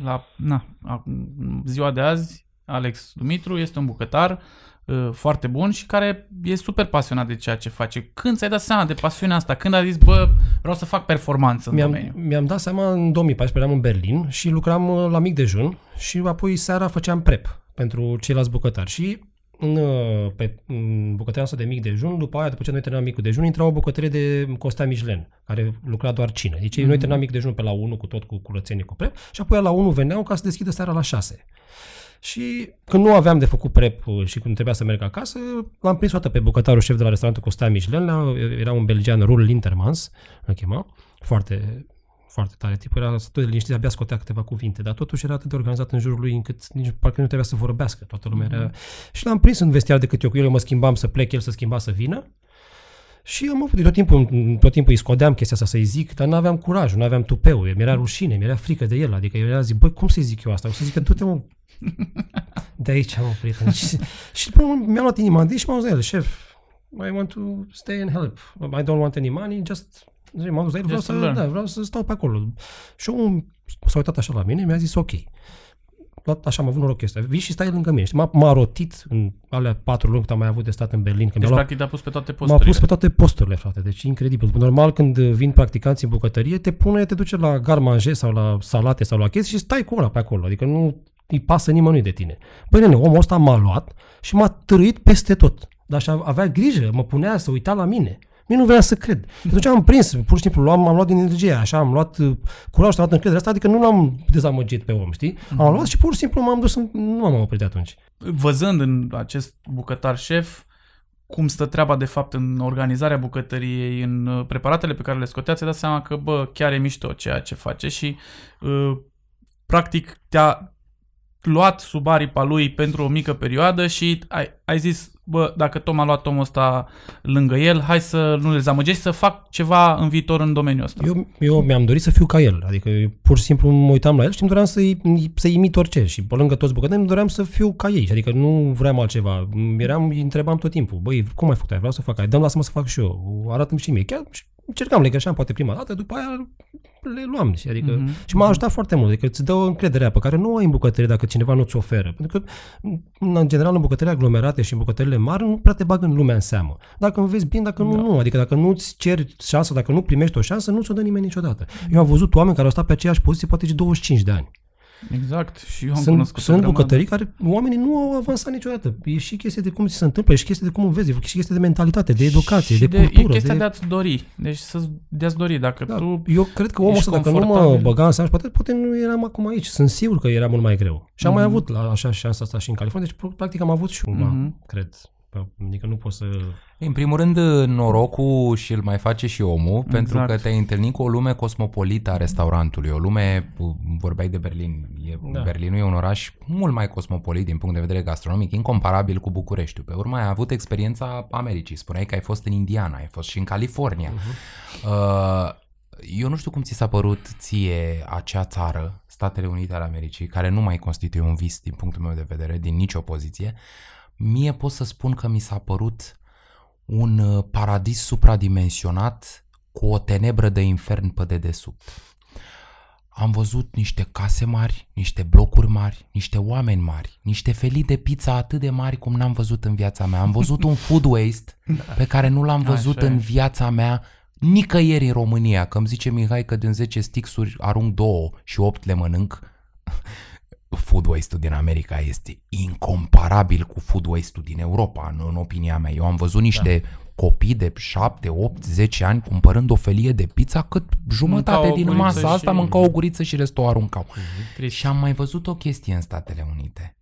la na, acum, ziua de azi, Alex Dumitru este un bucătar uh, foarte bun și care e super pasionat de ceea ce face. Când ți-ai dat seama de pasiunea asta? Când ai zis, bă, vreau să fac performanță în Mi-am, domeniu? mi-am dat seama în 2014, eram în Berlin și lucram uh, la mic dejun și apoi seara făceam prep pentru ceilalți bucătari. Și în, uh, pe în bucătăria asta de mic dejun, după aia, după ce noi terminam micul dejun, intra o bucătărie de Costea Michelin, care lucra doar cină. Deci mm-hmm. noi terminam mic dejun pe la 1 cu tot cu curățenie, cu prep și apoi la 1 veneau ca să deschidă seara la 6. Și când nu aveam de făcut prep uh, și când trebuia să merg acasă, l-am prins o dată pe bucătarul șef de la restaurantul Costea Michelin, la- era un belgian, Rul Lintermans, îl chema, foarte, foarte tare tipul, era tot de liniștit, abia scotea câteva cuvinte, dar totuși era atât de organizat în jurul lui încât nici parcă nu trebuia să vorbească, toată lumea era... Și l-am prins în vestiar de câte eu cu el, eu mă schimbam să plec, el să schimba să vină. Și am avut, tot timpul, tot timpul îi scodeam chestia asta să-i zic, dar nu aveam curaj, nu aveam tupeu, mi-era rușine, mi-era frică de el, adică eu era zic, băi, cum să-i zic eu asta? O să zic că tu te mă... De aici, mă, prieten. și, și până la urmă mi-am luat inima de și m-am zis la el, șef, I want to stay and help. I don't want any money, just... M-am dus la el, vreau Just să, to learn. da, vreau să stau pe acolo. Și omul s-a uitat așa la mine, mi-a zis ok. Luat, așa am avut noroc chestia. Vii și stai lângă mine. Și m-a, m-a rotit în alea patru luni cât am mai avut de stat în Berlin. Că Deci, mi-a luat practic, te-a pus pe toate M-a posturile. pus pe toate posturile, frate, deci incredibil. Normal, când vin practicanții în bucătărie, te pune, te duce la garmanje sau la salate sau la chestii și stai cu ăla pe acolo. Adică nu îi pasă nimănui de tine. Băi, nene, omul ăsta m-a luat și m-a târâit peste tot. Dar și avea grijă, mă punea să uita la mine. Mie nu vrea să cred. Atunci am prins, pur și simplu, luam, am luat din energie, așa, am luat uh, curaj, am luat încredere asta, adică nu l-am dezamăgit pe om, știi? Am luat și pur și simplu m-am dus, în, nu m-am oprit de atunci. Văzând în acest bucătar șef cum stă treaba de fapt în organizarea bucătăriei, în uh, preparatele pe care le scotea, ți-ai dat seama că, bă, chiar e mișto ceea ce face și uh, practic te-a luat sub aripa lui pentru o mică perioadă și ai, ai zis, bă, dacă Tom a luat omul ăsta lângă el, hai să nu le dezamăgești, să fac ceva în viitor în domeniul ăsta. Eu, eu mi-am dorit să fiu ca el, adică eu pur și simplu mă uitam la el și îmi doream să-i, să imit orice și pe lângă toți bucătării îmi doream să fiu ca ei, adică nu vreau altceva. Eram, îi întrebam tot timpul, băi, cum ai făcut aia? Vreau să fac aia, dăm lasă-mă să fac și eu, arată-mi și mie. Chiar încercam, le greșeam poate prima dată, după aia le luam. Și, adică, Mhm. mm-hmm. și m-a ajutat foarte mult, adică îți dă o încredere pe care nu o ai în bucătărie dacă cineva nu ți oferă. Pentru că, în general, în bucătările aglomerate și în bucătările mari, nu prea te bagă în lumea în seamă. Dacă înveți bine, dacă nu, Da. nu. Adică dacă nu-ți ceri șansă, dacă nu primești o șansă, nu ți-o dă nimeni niciodată. Eu am văzut oameni care au stat pe aceeași poziție poate și 25 de ani. Exact. Și eu am Sunt, cunoscut o sunt grămadă. bucătării care oamenii nu au avansat niciodată. E și chestie de cum ți se întâmplă, e și chestie de cum înveți, e și chestie de mentalitate, de educație, și de, de, cultură. E chestia de... de a-ți dori. Deci să de a-ți dori. Dacă Da, tu eu cred că omul ești ăsta, dacă nu mă confortabil. băga în seamă, și poate, poate nu eram acum aici. Sunt sigur că era mult mai greu. Și am mai Mhm. avut la, așa șansa asta și în California, deci practic am avut și cumva, Mhm. cred. Adică nu pot să... În primul rând, norocul și îl mai face și omul, exact. pentru că te-ai întâlnit cu o lume cosmopolită a restaurantului, o lume, vorbeai de Berlin, e, Da. da. Berlinul e un oraș mult mai cosmopolit din punct de vedere gastronomic, incomparabil cu Bucureștiul. Pe urmă ai avut experiența Americii, spuneai că ai fost în Indiana, ai fost și în California. Uh-huh. Uh, eu nu știu cum ți s-a părut ție acea țară, Statele Unite ale Americii, care nu mai constituie un vis din punctul meu de vedere, din nicio poziție. Mie pot să spun că mi s-a părut un uh, paradis supradimensionat cu o tenebră de infern pe dedesubt. Am văzut niște case mari, niște blocuri mari, niște oameni mari, niște felii de pizza atât de mari cum n-am văzut în viața mea. Am văzut un food waste pe care nu l-am văzut Așa e. în viața mea nicăieri în România. Că îmi zice Mihai că din 10 stixuri arunc două și 8 le mănânc. Food waste-ul din America este incomparabil cu food waste-ul din Europa, în, în opinia mea. Eu am văzut niște da. copii de 7, 8, 10 ani cumpărând o felie de pizza cât jumătate Mâncau o din guriță masa asta și- mâncau o guriță și restul o aruncau. trist. Și am mai văzut o chestie în Statele Unite.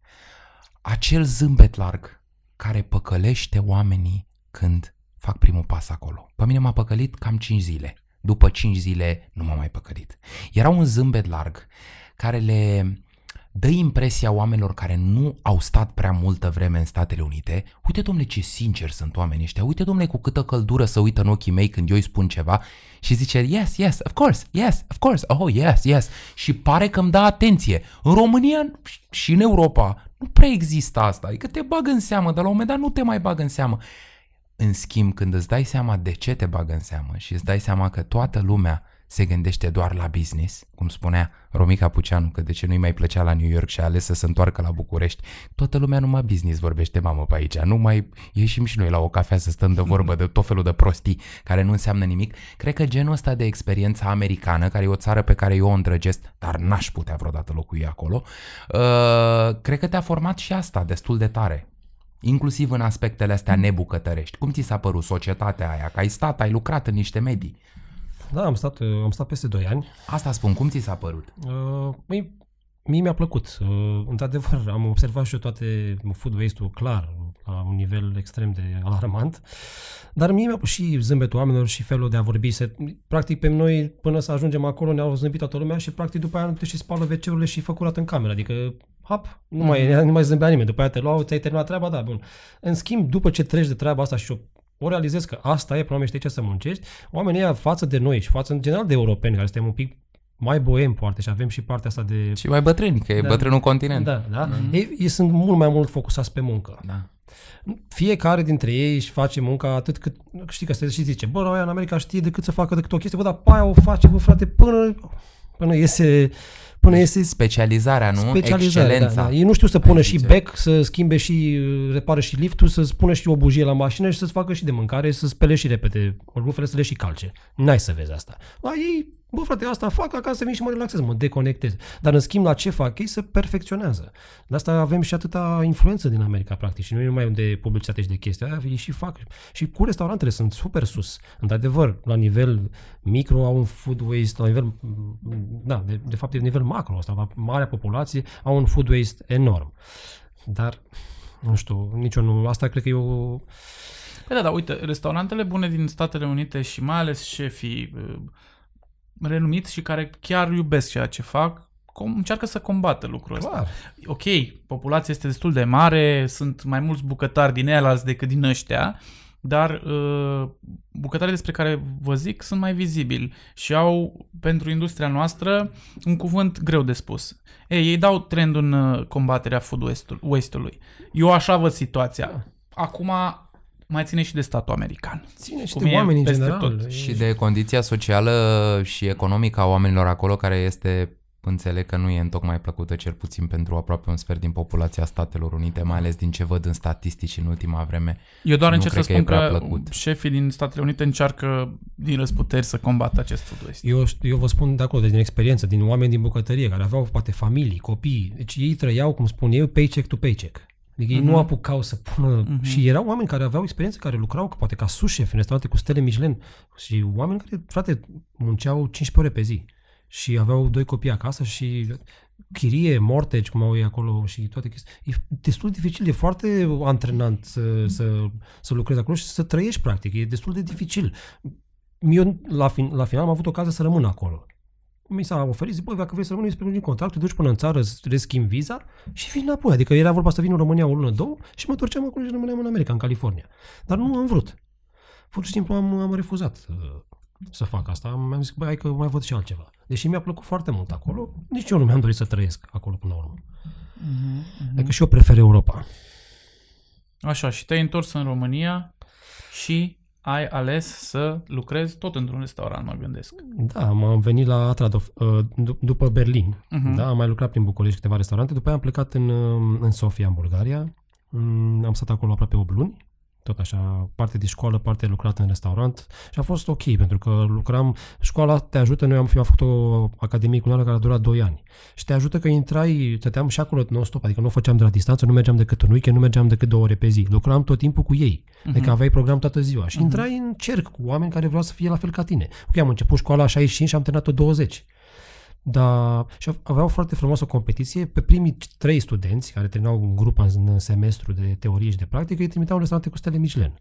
Acel zâmbet larg care păcălește oamenii când fac primul pas acolo. Pe mine m-a păcălit cam 5 zile. După 5 zile nu m-a mai păcălit. Era un zâmbet larg care le dă impresia oamenilor care nu au stat prea multă vreme în Statele Unite, uite domnule ce sinceri sunt oamenii ăștia, uite domnule cu câtă căldură să uită în ochii mei când eu îi spun ceva și zice yes, yes, of course, yes, of course, oh yes, yes. Și pare că îmi dă atenție. În România și în Europa nu prea există asta, adică te bag în seamă, dar la un moment dat nu te mai bag în seamă. În schimb, când îți dai seama de ce te bagă în seamă și îți dai seama că toată lumea se gândește doar la business, cum spunea Romica Puceanu, că de ce nu-i mai plăcea la New York și a ales să se întoarcă la București. Toată lumea numai business vorbește, mamă, pe aici. Nu mai ieșim și noi la o cafea să stăm de vorbă de tot felul de prostii care nu înseamnă nimic. Cred că genul ăsta de experiență americană, care e o țară pe care eu o îndrăgesc, dar n-aș putea vreodată locui acolo, uh, cred că te-a format și asta destul de tare. Inclusiv în aspectele astea nebucătărești. Cum ți s-a părut societatea aia? Că ai stat, ai lucrat în niște medii. Da, am stat, uh, am stat peste 2 ani. Asta spun, cum ți s-a părut? Uh, măi, mie mi-a plăcut. Uh, într-adevăr, am observat și eu toate food waste-ul clar, la un nivel extrem de alarmant. Dar mie mi-a plăcut și zâmbetul oamenilor și felul de a vorbi. Se, practic, pe noi, până să ajungem acolo, ne-au zâmbit toată lumea și, practic, după aia nu te și spală wc și fă curat în cameră. Adică, hop, nu mai, nu mai zâmbea nimeni. După aia te luau, ți-ai terminat treaba, da, bun. În schimb, după ce treci de treaba asta și o o realizezi că asta e, problema știi ce să muncești, oamenii ăia față de noi și față în general de europeni, care suntem un pic mai boem poate și avem și partea asta de... Și mai bătrâni, că e Da. bătrânul continent. Da, da. Mm-hmm. Ei, ei sunt mult mai mult focusați pe muncă. da. Fiecare dintre ei își face munca atât cât, știi că se și zice, bă, ăia în America știe decât să facă decât o chestie, bă, dar pe aia o face, bă, frate, până, până iese, până iese Specializarea, nu? specializare. Da, Excelența. da. Ei nu știu să pună Ai și zice. bec, să schimbe și, uh, repară și liftul, să spună și o bujie la mașină și să-ți facă și de mâncare, să spele și repede rufele, să le și calce. N-ai să vezi asta. La ei, bă frate, asta fac acasă, să vin și mă relaxez, mă deconectez. Dar în schimb, la ce fac ei, se perfecționează. De asta avem și atâta influență din America, practic, și nu e numai de publicitate și de chestii, aia ei și fac. Și cu restaurantele sunt super sus. Într-adevăr, la nivel micro au un food waste, la nivel, da, de, de fapt, de nivel macro, asta, la marea populație, au un food waste enorm. Dar, nu știu, nici eu nu, asta cred că e o, Păi da, dar uite, restaurantele bune din Statele Unite și mai ales șefii uh, renumiți și care chiar iubesc ceea ce fac, com- încearcă să combată lucrul ăsta. clar, Ok, populația este destul de mare, sunt mai mulți bucătari din el decât din ăștia, dar uh, bucătarii despre care vă zic sunt mai vizibili și au pentru industria noastră un cuvânt greu de spus. Ei, ei dau trendul în uh, combaterea food waste-ul- waste-ului. Eu așa văd situația. Acum mai ține și de statul american. ține și Cum de e oameni în peste general. tot. E- Și de condiția socială și economică a oamenilor acolo, care este, înțeleg că nu e întocmai plăcută, cel puțin pentru aproape un sfert din populația Statelor Unite, mai ales din ce văd în statistici în ultima vreme. Eu doar Nu încerc să cred că e spun prea că, plăcut. șefii din Statele Unite încearcă din răsputeri să combată acest food waste. Eu, eu vă spun de acolo, din experiență, din oameni din bucătărie, care aveau poate familii, copii. Deci ei trăiau, cum spun eu, paycheck to paycheck. Adică ei nu apucau să pună... Uh-huh. Și erau oameni care aveau experiență, care lucrau că poate ca sus șef în restaurante cu stele Michelin. Și oameni care, frate, munceau 15 ore pe zi. Și aveau doi copii acasă și chirie, mortgage, cum au ei acolo și toate chestii. E destul de dificil, e foarte antrenant să, să, să lucrezi acolo și să trăiești practic. E destul de dificil. Eu, la, fin, la final, am avut ocazia să rămân acolo mi s-a oferit, zic, băi, dacă vrei să rămâi, îți prelungim contractul, te duci până în țară, îți reschimbi viza și vin înapoi. Adică era vorba să vin în România o lună, două și mă întorceam acolo și rămâneam în America, în California. Dar nu am vrut. Pur și simplu am, am refuzat uh, să fac asta. Am am zis, băi, hai că mai văd și altceva. Deși mi-a plăcut foarte mult acolo, nici eu nu mi-am dorit să trăiesc acolo până la urmă. Mm-hmm. Adică și eu prefer Europa. Așa, și te-ai întors în România și ai ales să lucrezi tot într-un restaurant, mă gândesc. Da, am venit la Atradov uh, d- după Berlin. Mhm. Da, am mai lucrat prin București câteva restaurante, după aia am plecat în, uh, în Sofia, în Bulgaria. Mm, Am stat acolo aproape 8 luni, tot așa, parte de școală, parte de lucrat în restaurant. Și a fost ok, pentru că lucram, școala te ajută, noi am, eu am făcut o academie culinară care a durat 2 ani. Și te ajută că intrai, stăteam și acolo non-stop, adică nu o făceam de la distanță, nu mergeam decât în weekend, nu mergeam decât două ore pe zi, lucram tot timpul cu ei, adică aveai program toată ziua. Și intrai în cerc cu oameni care vreau să fie la fel ca tine. Ok, am început școala la 65 și am terminat-o 20. Dar și aveau foarte frumoasă o competiție. Pe primii trei studenți care terminau un grup în, în semestru de teorie și de practică, îi trimiteau în restaurante cu stele Michelin.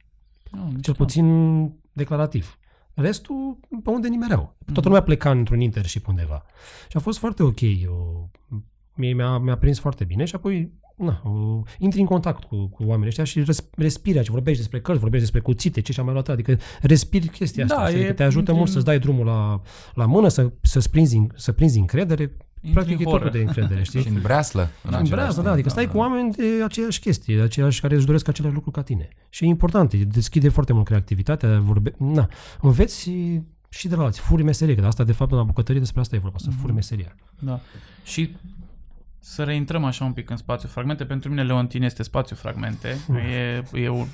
Oh, Cel puțin declarativ. Restul, pe unde nimereau. Toată lumea pleca într-un internship undeva. Și a fost foarte ok. Eu, mie mi-a, mi-a prins foarte bine și apoi na, o, intri în contact cu, cu oamenii ăștia și res, respiri aici, vorbești despre cărți, vorbești despre cuțite, ce și-am mai luat, adică respiri chestia asta, Da, da, e- adică te ajută intri mult în- să-ți dai drumul la, la mână, să, să-ți prinzi, în- să prinzi încredere, practic în e horă. totul de încredere, știi? Și în breaslă. În În același brează, timp. da, adică stai cu oameni de aceeași chestie, de aceiași care își doresc același lucru ca tine. Și e important, îi deschide foarte mult creativitatea, vorbe, na, înveți și de la alții, furi meserie, că de asta de fapt la bucătărie despre asta e vorba, să Mhm. furi meseria. Da. Și să reintrăm așa un pic în spațiu fragmente. Pentru mine Leontin este spațiu fragmente. E, e, un,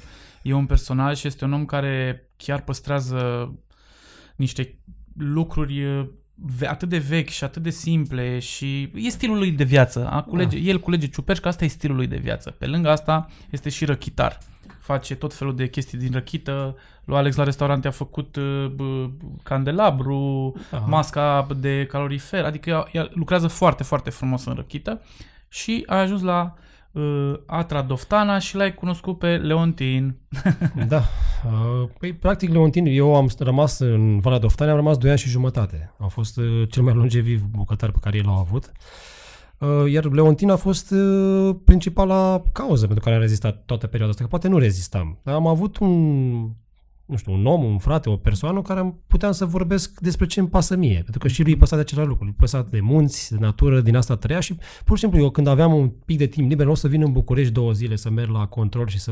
e un personaj și este un om care chiar păstrează niște lucruri uh, ve- atât de vechi și atât de simple și e stilul lui de viață. A culege, El culege ciuperci, că asta e stilul lui de viață. Pe lângă asta este și răchitar. Face tot felul de chestii din răchită. Lui Alex la restaurante a făcut uh, b- candelabru, Aha. masca de calorifer, adică ea, ea lucrează foarte, foarte frumos în răchită și a ajuns la uh, Atra Doftana și l-ai cunoscut pe Leontin. Da. Uh, Păi, practic, Leontin, eu am rămas în Valea Doftane, am rămas 2 ani și jumătate. Am fost uh, cel mai longeviv bucătar pe care el l-a avut. Uh, Iar Leontin a fost uh, principala cauză pentru care am rezistat toată perioada asta, că poate nu rezistam. Dar am avut un, nu știu, un om, un frate, o persoană care am puteam să vorbesc despre ce îmi pasă mie. Pentru că și lui îi păsa de același lucru. Îi păsa de munți, de natură, din asta trăia și pur și simplu eu când aveam un pic de timp liber, o să vin în București două zile să merg la control și să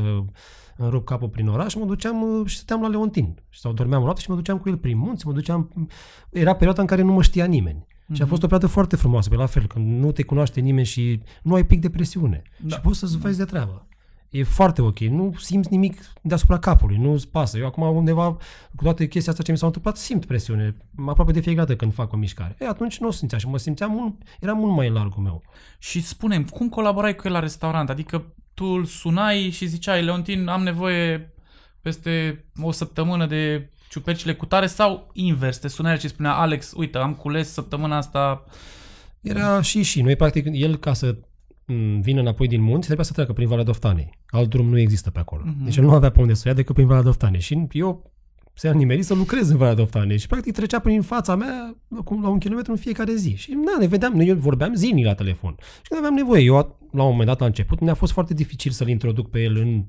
îmi rup capul prin oraș, mă duceam uh, și stăteam la Leontin. Sau dormeam o noapte și mă duceam cu el prin munți, mă duceam... Era perioada în care nu mă știa nimeni. Și a fost o perioadă foarte frumoasă, pe la fel, când nu te cunoaște nimeni și nu ai pic de presiune. Da. Da. Și poți să-ți vezi de treabă. E foarte ok. Nu simți nimic deasupra capului, nu-ți pasă. Eu acum undeva, cu toate chestia asta ce mi s-au întâmplat, simt presiune. Aproape de fiecare dată când fac o mișcare. E, atunci nu o simțeam și mă simțeam mult, era mult mai în largul meu. Și spunem, cum colaborai cu el la restaurant? Adică tu îl sunai și ziceai, Leontin, am nevoie peste o săptămână de ciupercile cu tare sau invers, te suna el și spunea, Alex, uite, am cules săptămâna asta Era și și. Noi, practic, el ca să m, vină înapoi din munți, trebuia să treacă prin Valea Doftanei. Alt drum nu există pe acolo. Mhm. Deci el nu avea pe unde să ia decât prin Valea Doftanei. Și eu se-a nimerit să lucrez în Valea Doftanei și practic trecea prin fața mea acum la un kilometru în fiecare zi. Și da, ne vedeam, noi vorbeam zilnic la telefon. Și când aveam nevoie, eu la un moment dat la început, mi-a fost foarte dificil să-l introduc pe el în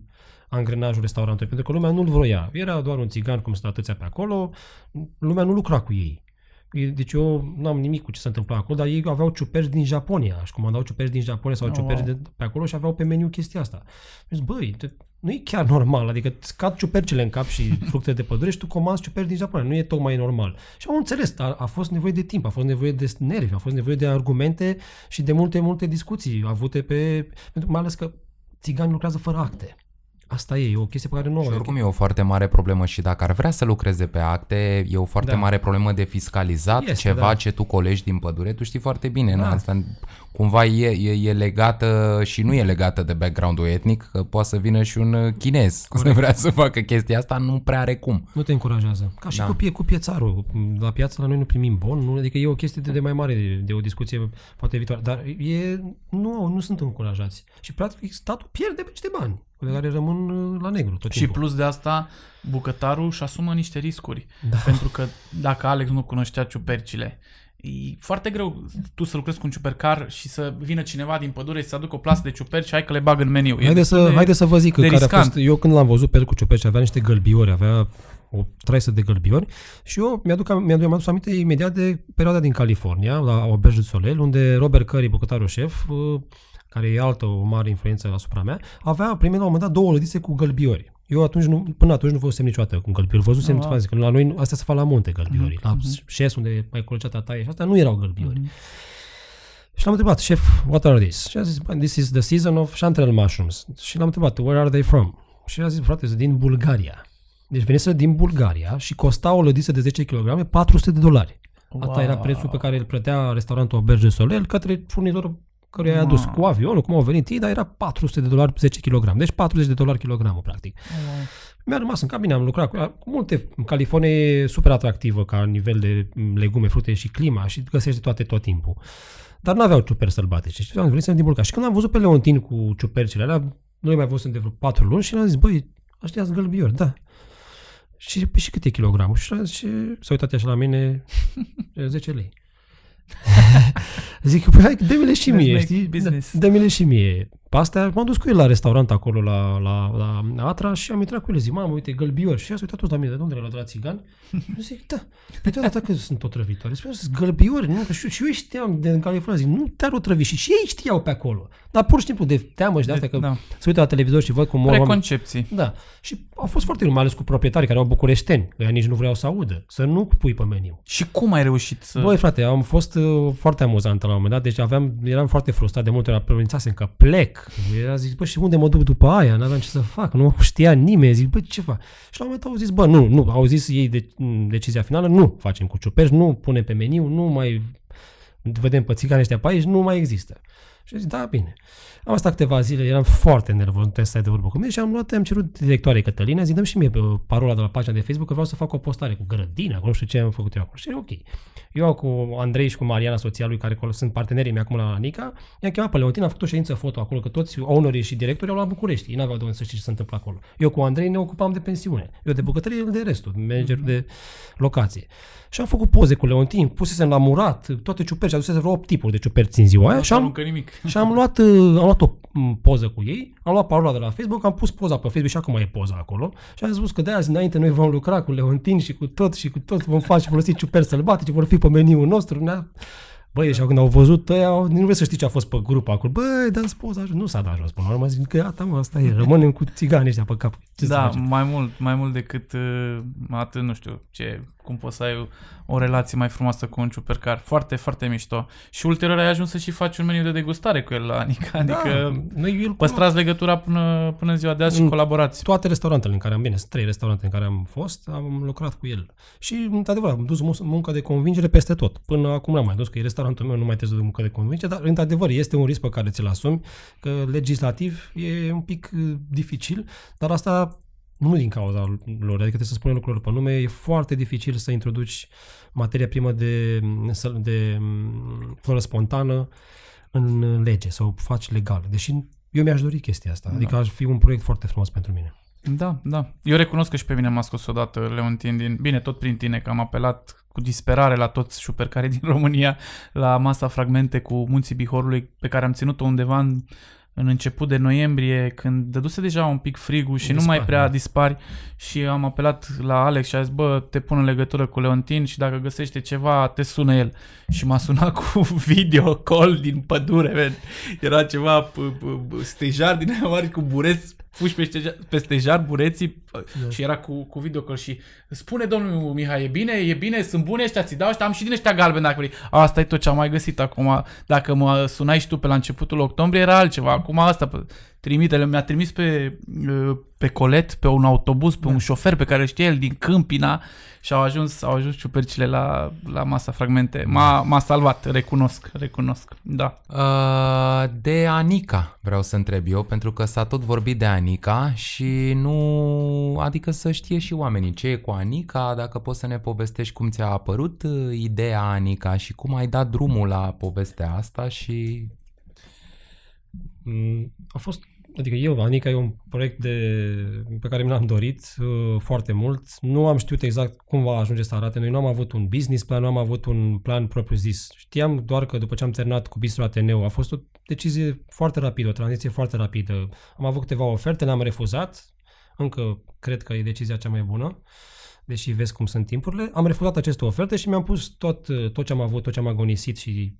angrenajul restaurantului, pentru că lumea nu-l vroia. Era doar un țigan, cum sunt atâția pe acolo, lumea nu lucra cu ei. Deci eu nu am nimic cu ce se întâmpla acolo, dar ei aveau ciuperci din Japonia și comandau ciuperci din Japonia sau Oh, ciuperci wow. de pe acolo și aveau pe meniu chestia asta. Deci, băi, te, nu e chiar normal, adică îți scad ciupercile în cap și fructe de pădure și tu comanzi ciuperci din Japonia, nu e tocmai normal. Și au înțeles, a, a fost nevoie de timp, a fost nevoie de nervi, a fost nevoie de argumente și de multe, multe discuții avute pe... Pentru, mai ales că țiganii lucrează fără acte. Asta e, e o chestie pe care nu Și o oricum e o foarte mare problemă și dacă ar vrea să lucreze pe acte, e o foarte Da. mare problemă de fiscalizat Este, ceva da. ce tu colegi din pădure, tu știi foarte bine. Da. Da. Asta cumva e, e, e legată și nu e legată de background-ul etnic, că poate să vină și un uh, chinez să vrea să facă chestia asta, nu prea are cum. Nu te încurajează. Ca și Da. da. cu, pie, cu piețarul. La piață la noi nu primim bon, nu? adică e o chestie de, de mai mare, de, de o discuție poate viitoare. Dar e, nu, nu sunt încurajați. Și practic statul pierde pe niște bani pe care rămân uh, la negru tot Și timpul. plus de asta, bucătarul își asumă niște riscuri. Da. Pentru că dacă Alex nu cunoștea ciupercile, e foarte greu tu să lucrezi cu un ciupercar și să vină cineva din pădure și să aducă o plasă de ciuperci și hai că le bag în meniu. E Haide destul să, de- haide să vă zic de care a riscant. fost, eu când l-am văzut pe el cu ciuperci, avea niște gălbiori, avea o traisă de gălbiori și eu mi-aduc, mi-aduc, mi-am adus aminte imediat de perioada din California, la Auberge de Soleil, unde Robert Curry, bucătarul șef, uh, care e altă o mare influență asupra mea, avea primit la un moment dat două lădițe cu gălbiori. Eu atunci nu, până atunci nu văzusem niciodată cu gălbiori. Văzusem, Ah, oh, wow. zic, că la noi astea se fac la munte gălbiorii. Mhm, La șes unde mai colcea tataie și astea nu erau gălbiori. Mhm. Și l-am întrebat, șef, what are these? Și a zis, "Bă, this is the season of chanterelle mushrooms. Și l-am întrebat, where are they from? Și a zis, frate, sunt din Bulgaria. Deci veniseră din Bulgaria și costa o lădiță de 10 kg 400 de dolari. Asta Wow. era prețul pe care îl plătea restaurantul Auberge Soleil către furnizorul căruia i-a adus Wow. cu avionul, cum au venit ei, dar era 400 de dolari 10 kg. Deci 40 de dolari kilogramul, practic. Mi-a rămas în cabine, am lucrat cu, cu multe. În California e super atractivă ca nivel de m, legume, fructe și clima și găsești toate tot timpul. Dar nu aveau ciuperci sălbatice. Și am venit să din Bulgaria. Și când am văzut pe Leontin cu ciupercile alea, nu le mai văzut de vreo 4 luni și le-am zis, băi, ăștia sunt gălbiori, da. Și, și cât e kilogramul? Și, și s-a uitat așa la mine, 10 lei. Zic, păi hai, dă-mi-le și Let's mie, make știi? business. Dă- Dă-mi-le și mie, pe astea, m-am dus cu el la restaurant acolo la, la, la Atra și am intrat cu el, zic, mamă, uite, gălbiori. Și a uitat toți la mine, de unde la de la țigani? Și zic, da, pe toate atât că sunt otrăvitoare. Spune, sunt gălbiori, nu? Că și, și eu știam de în California, zic, nu te-ar otrăvi. Și, și ei știau pe acolo. Dar pur și simplu de teamă și de asta că da. se uită la televizor și văd cum mor oameni. Preconcepții. Da. Și a fost foarte mai ales cu proprietarii care au bucureșteni, că ea nici nu vreau să audă, să nu pui pe meniu. Și cum ai reușit să... Băi, frate, am fost uh, foarte amuzant la un moment dat, deci aveam, eram foarte frustrat de multe ori, amenințasem că plec. Era zic, bă, și unde mă duc după aia? N-aveam ce să fac, nu știa nimeni. Zic, bă, ce fac? Și la un moment dat au zis, bă, nu, nu, au zis ei de, decizia finală, nu facem cu ciuperci, nu punem pe meniu, nu mai vedem pe țigani ăștia pe aici, nu mai există. Și am zis, da, bine. Am stat câteva zile, eram foarte nervos, nu trebuie să stai de vorbă cu mine și am luat, am cerut directoarei Cătălina, zic, dăm și mie pe parola de la pagina de Facebook că vreau să fac o postare cu grădina, cu nu știu ce am făcut eu acolo. Și ok. Eu cu Andrei și cu Mariana, soția lui, care sunt partenerii mei acum la Nica, i-am chemat pe Leontin, am făcut o ședință foto acolo, că toți ownerii și directorii au la București. Ei n-aveau de unde să știe ce se întâmplă acolo. Eu cu Andrei ne ocupam de pensiune. Eu de bucătărie, el de restul, manager de locație. Și am făcut poze cu Leontin, pusesem la murat, toate ciuperci, adusesem vreo 8 tipuri de ciuperci în ziua aia și am, aruncă nimic. și am luat, uh, am luat o m, poză cu ei, am luat parola de la Facebook, am pus poza pe Facebook și acum e poza acolo și am spus că de azi înainte noi vom lucra cu Leontin și cu tot și cu tot vom face folosi ciuperci sălbatice, vor fi pe meniul nostru. Ne-a... Băi, și când au văzut ăia, au- nu vreau să știi ce a fost pe grup acolo. Băi, dați poza, nu s-a dat jos până la urmă, zic că gata, mă, asta e, rămânem cu țiganii ăștia pe cap. Ce să da, facem? mai mult, mai mult decât uh, atât, nu știu, ce, cum poți să ai o, o relație mai frumoasă cu un ciupercar. Foarte, foarte mișto. Și ulterior ai ajuns să și faci un meniu de degustare cu el la Anica, adică da, noi îl păstrați legătura până, până în ziua de azi și Mm. colaborați. toate restaurantele în care am bine, sunt trei restaurante în care am fost, am lucrat cu el. Și, într-adevăr, am dus mus- muncă de convingere peste tot. Până acum n-am mai dus, că e restaurantul meu, nu mai trebuie să duc muncă de convingere, dar, într-adevăr, este un risc pe care ți-l asumi, că legislativ e un pic uh, dificil, dar asta nu din cauza lor, adică trebuie să spunem lucrurile pe nume, e foarte dificil să introduci materia primă de, de, de floră spontană în lege, să o faci legal. Deși eu mi-aș dori chestia asta. Da. Adică ar fi un proiect foarte frumos pentru mine. Da, da. Eu recunosc că și pe mine m-a scos odată Leontin din... Bine, tot prin tine, că am apelat cu disperare la toți șupercarii din România la masa fragmente cu Munții Bihorului, pe care am ținut-o undeva în, în început de noiembrie, când dăduse deja un pic frigul și nu Dispar, mai prea da. dispari și am apelat la Alex și a zis, bă, te pun în legătură cu Leontin și dacă găsește ceva, te sună el. Și m-a sunat cu video call din pădure, man. Era ceva p- p- p- stejar din aia mari cu bureți puși pe stejar, pe stejar bureții Da. și era cu, cu video call și spune domnul Mihai, e bine, e bine, sunt bune ăștia, ți dau ăștia, am și din ăștia galben dacă vrei. Asta e tot ce am mai găsit acum. Dacă mă sunai și tu pe la începutul octombrie era altceva. Acum asta, p- trimite mi-a trimis pe, uh, pe colet, pe un autobuz, pe un șofer pe care știe el din Câmpina și au ajuns, au ajuns ciupercile la, la masa fragmente. M-a, m-a salvat, recunosc, recunosc, da. Uh, de Anica vreau să întreb eu, pentru că s-a tot vorbit de Anica și nu... Adică să știe și oamenii ce e cu Anica, dacă poți să ne povestești cum ți-a apărut uh, ideea Anica și cum ai dat drumul la povestea asta și... Mm, A fost, adică eu, Anica e un proiect de, pe care mi l-am dorit uh, foarte mult. Nu am știut exact cum va ajunge să arate. Noi nu am avut un business plan, nu am avut un plan propriu zis. Știam doar că după ce am terminat cu Bistro Ateneu a fost o decizie foarte rapidă, o tranziție foarte rapidă. Am avut câteva oferte, le-am refuzat. Încă cred că e decizia cea mai bună deși vezi cum sunt timpurile. Am refuzat aceste oferte și mi-am pus tot, uh, tot ce am avut, tot ce am agonisit și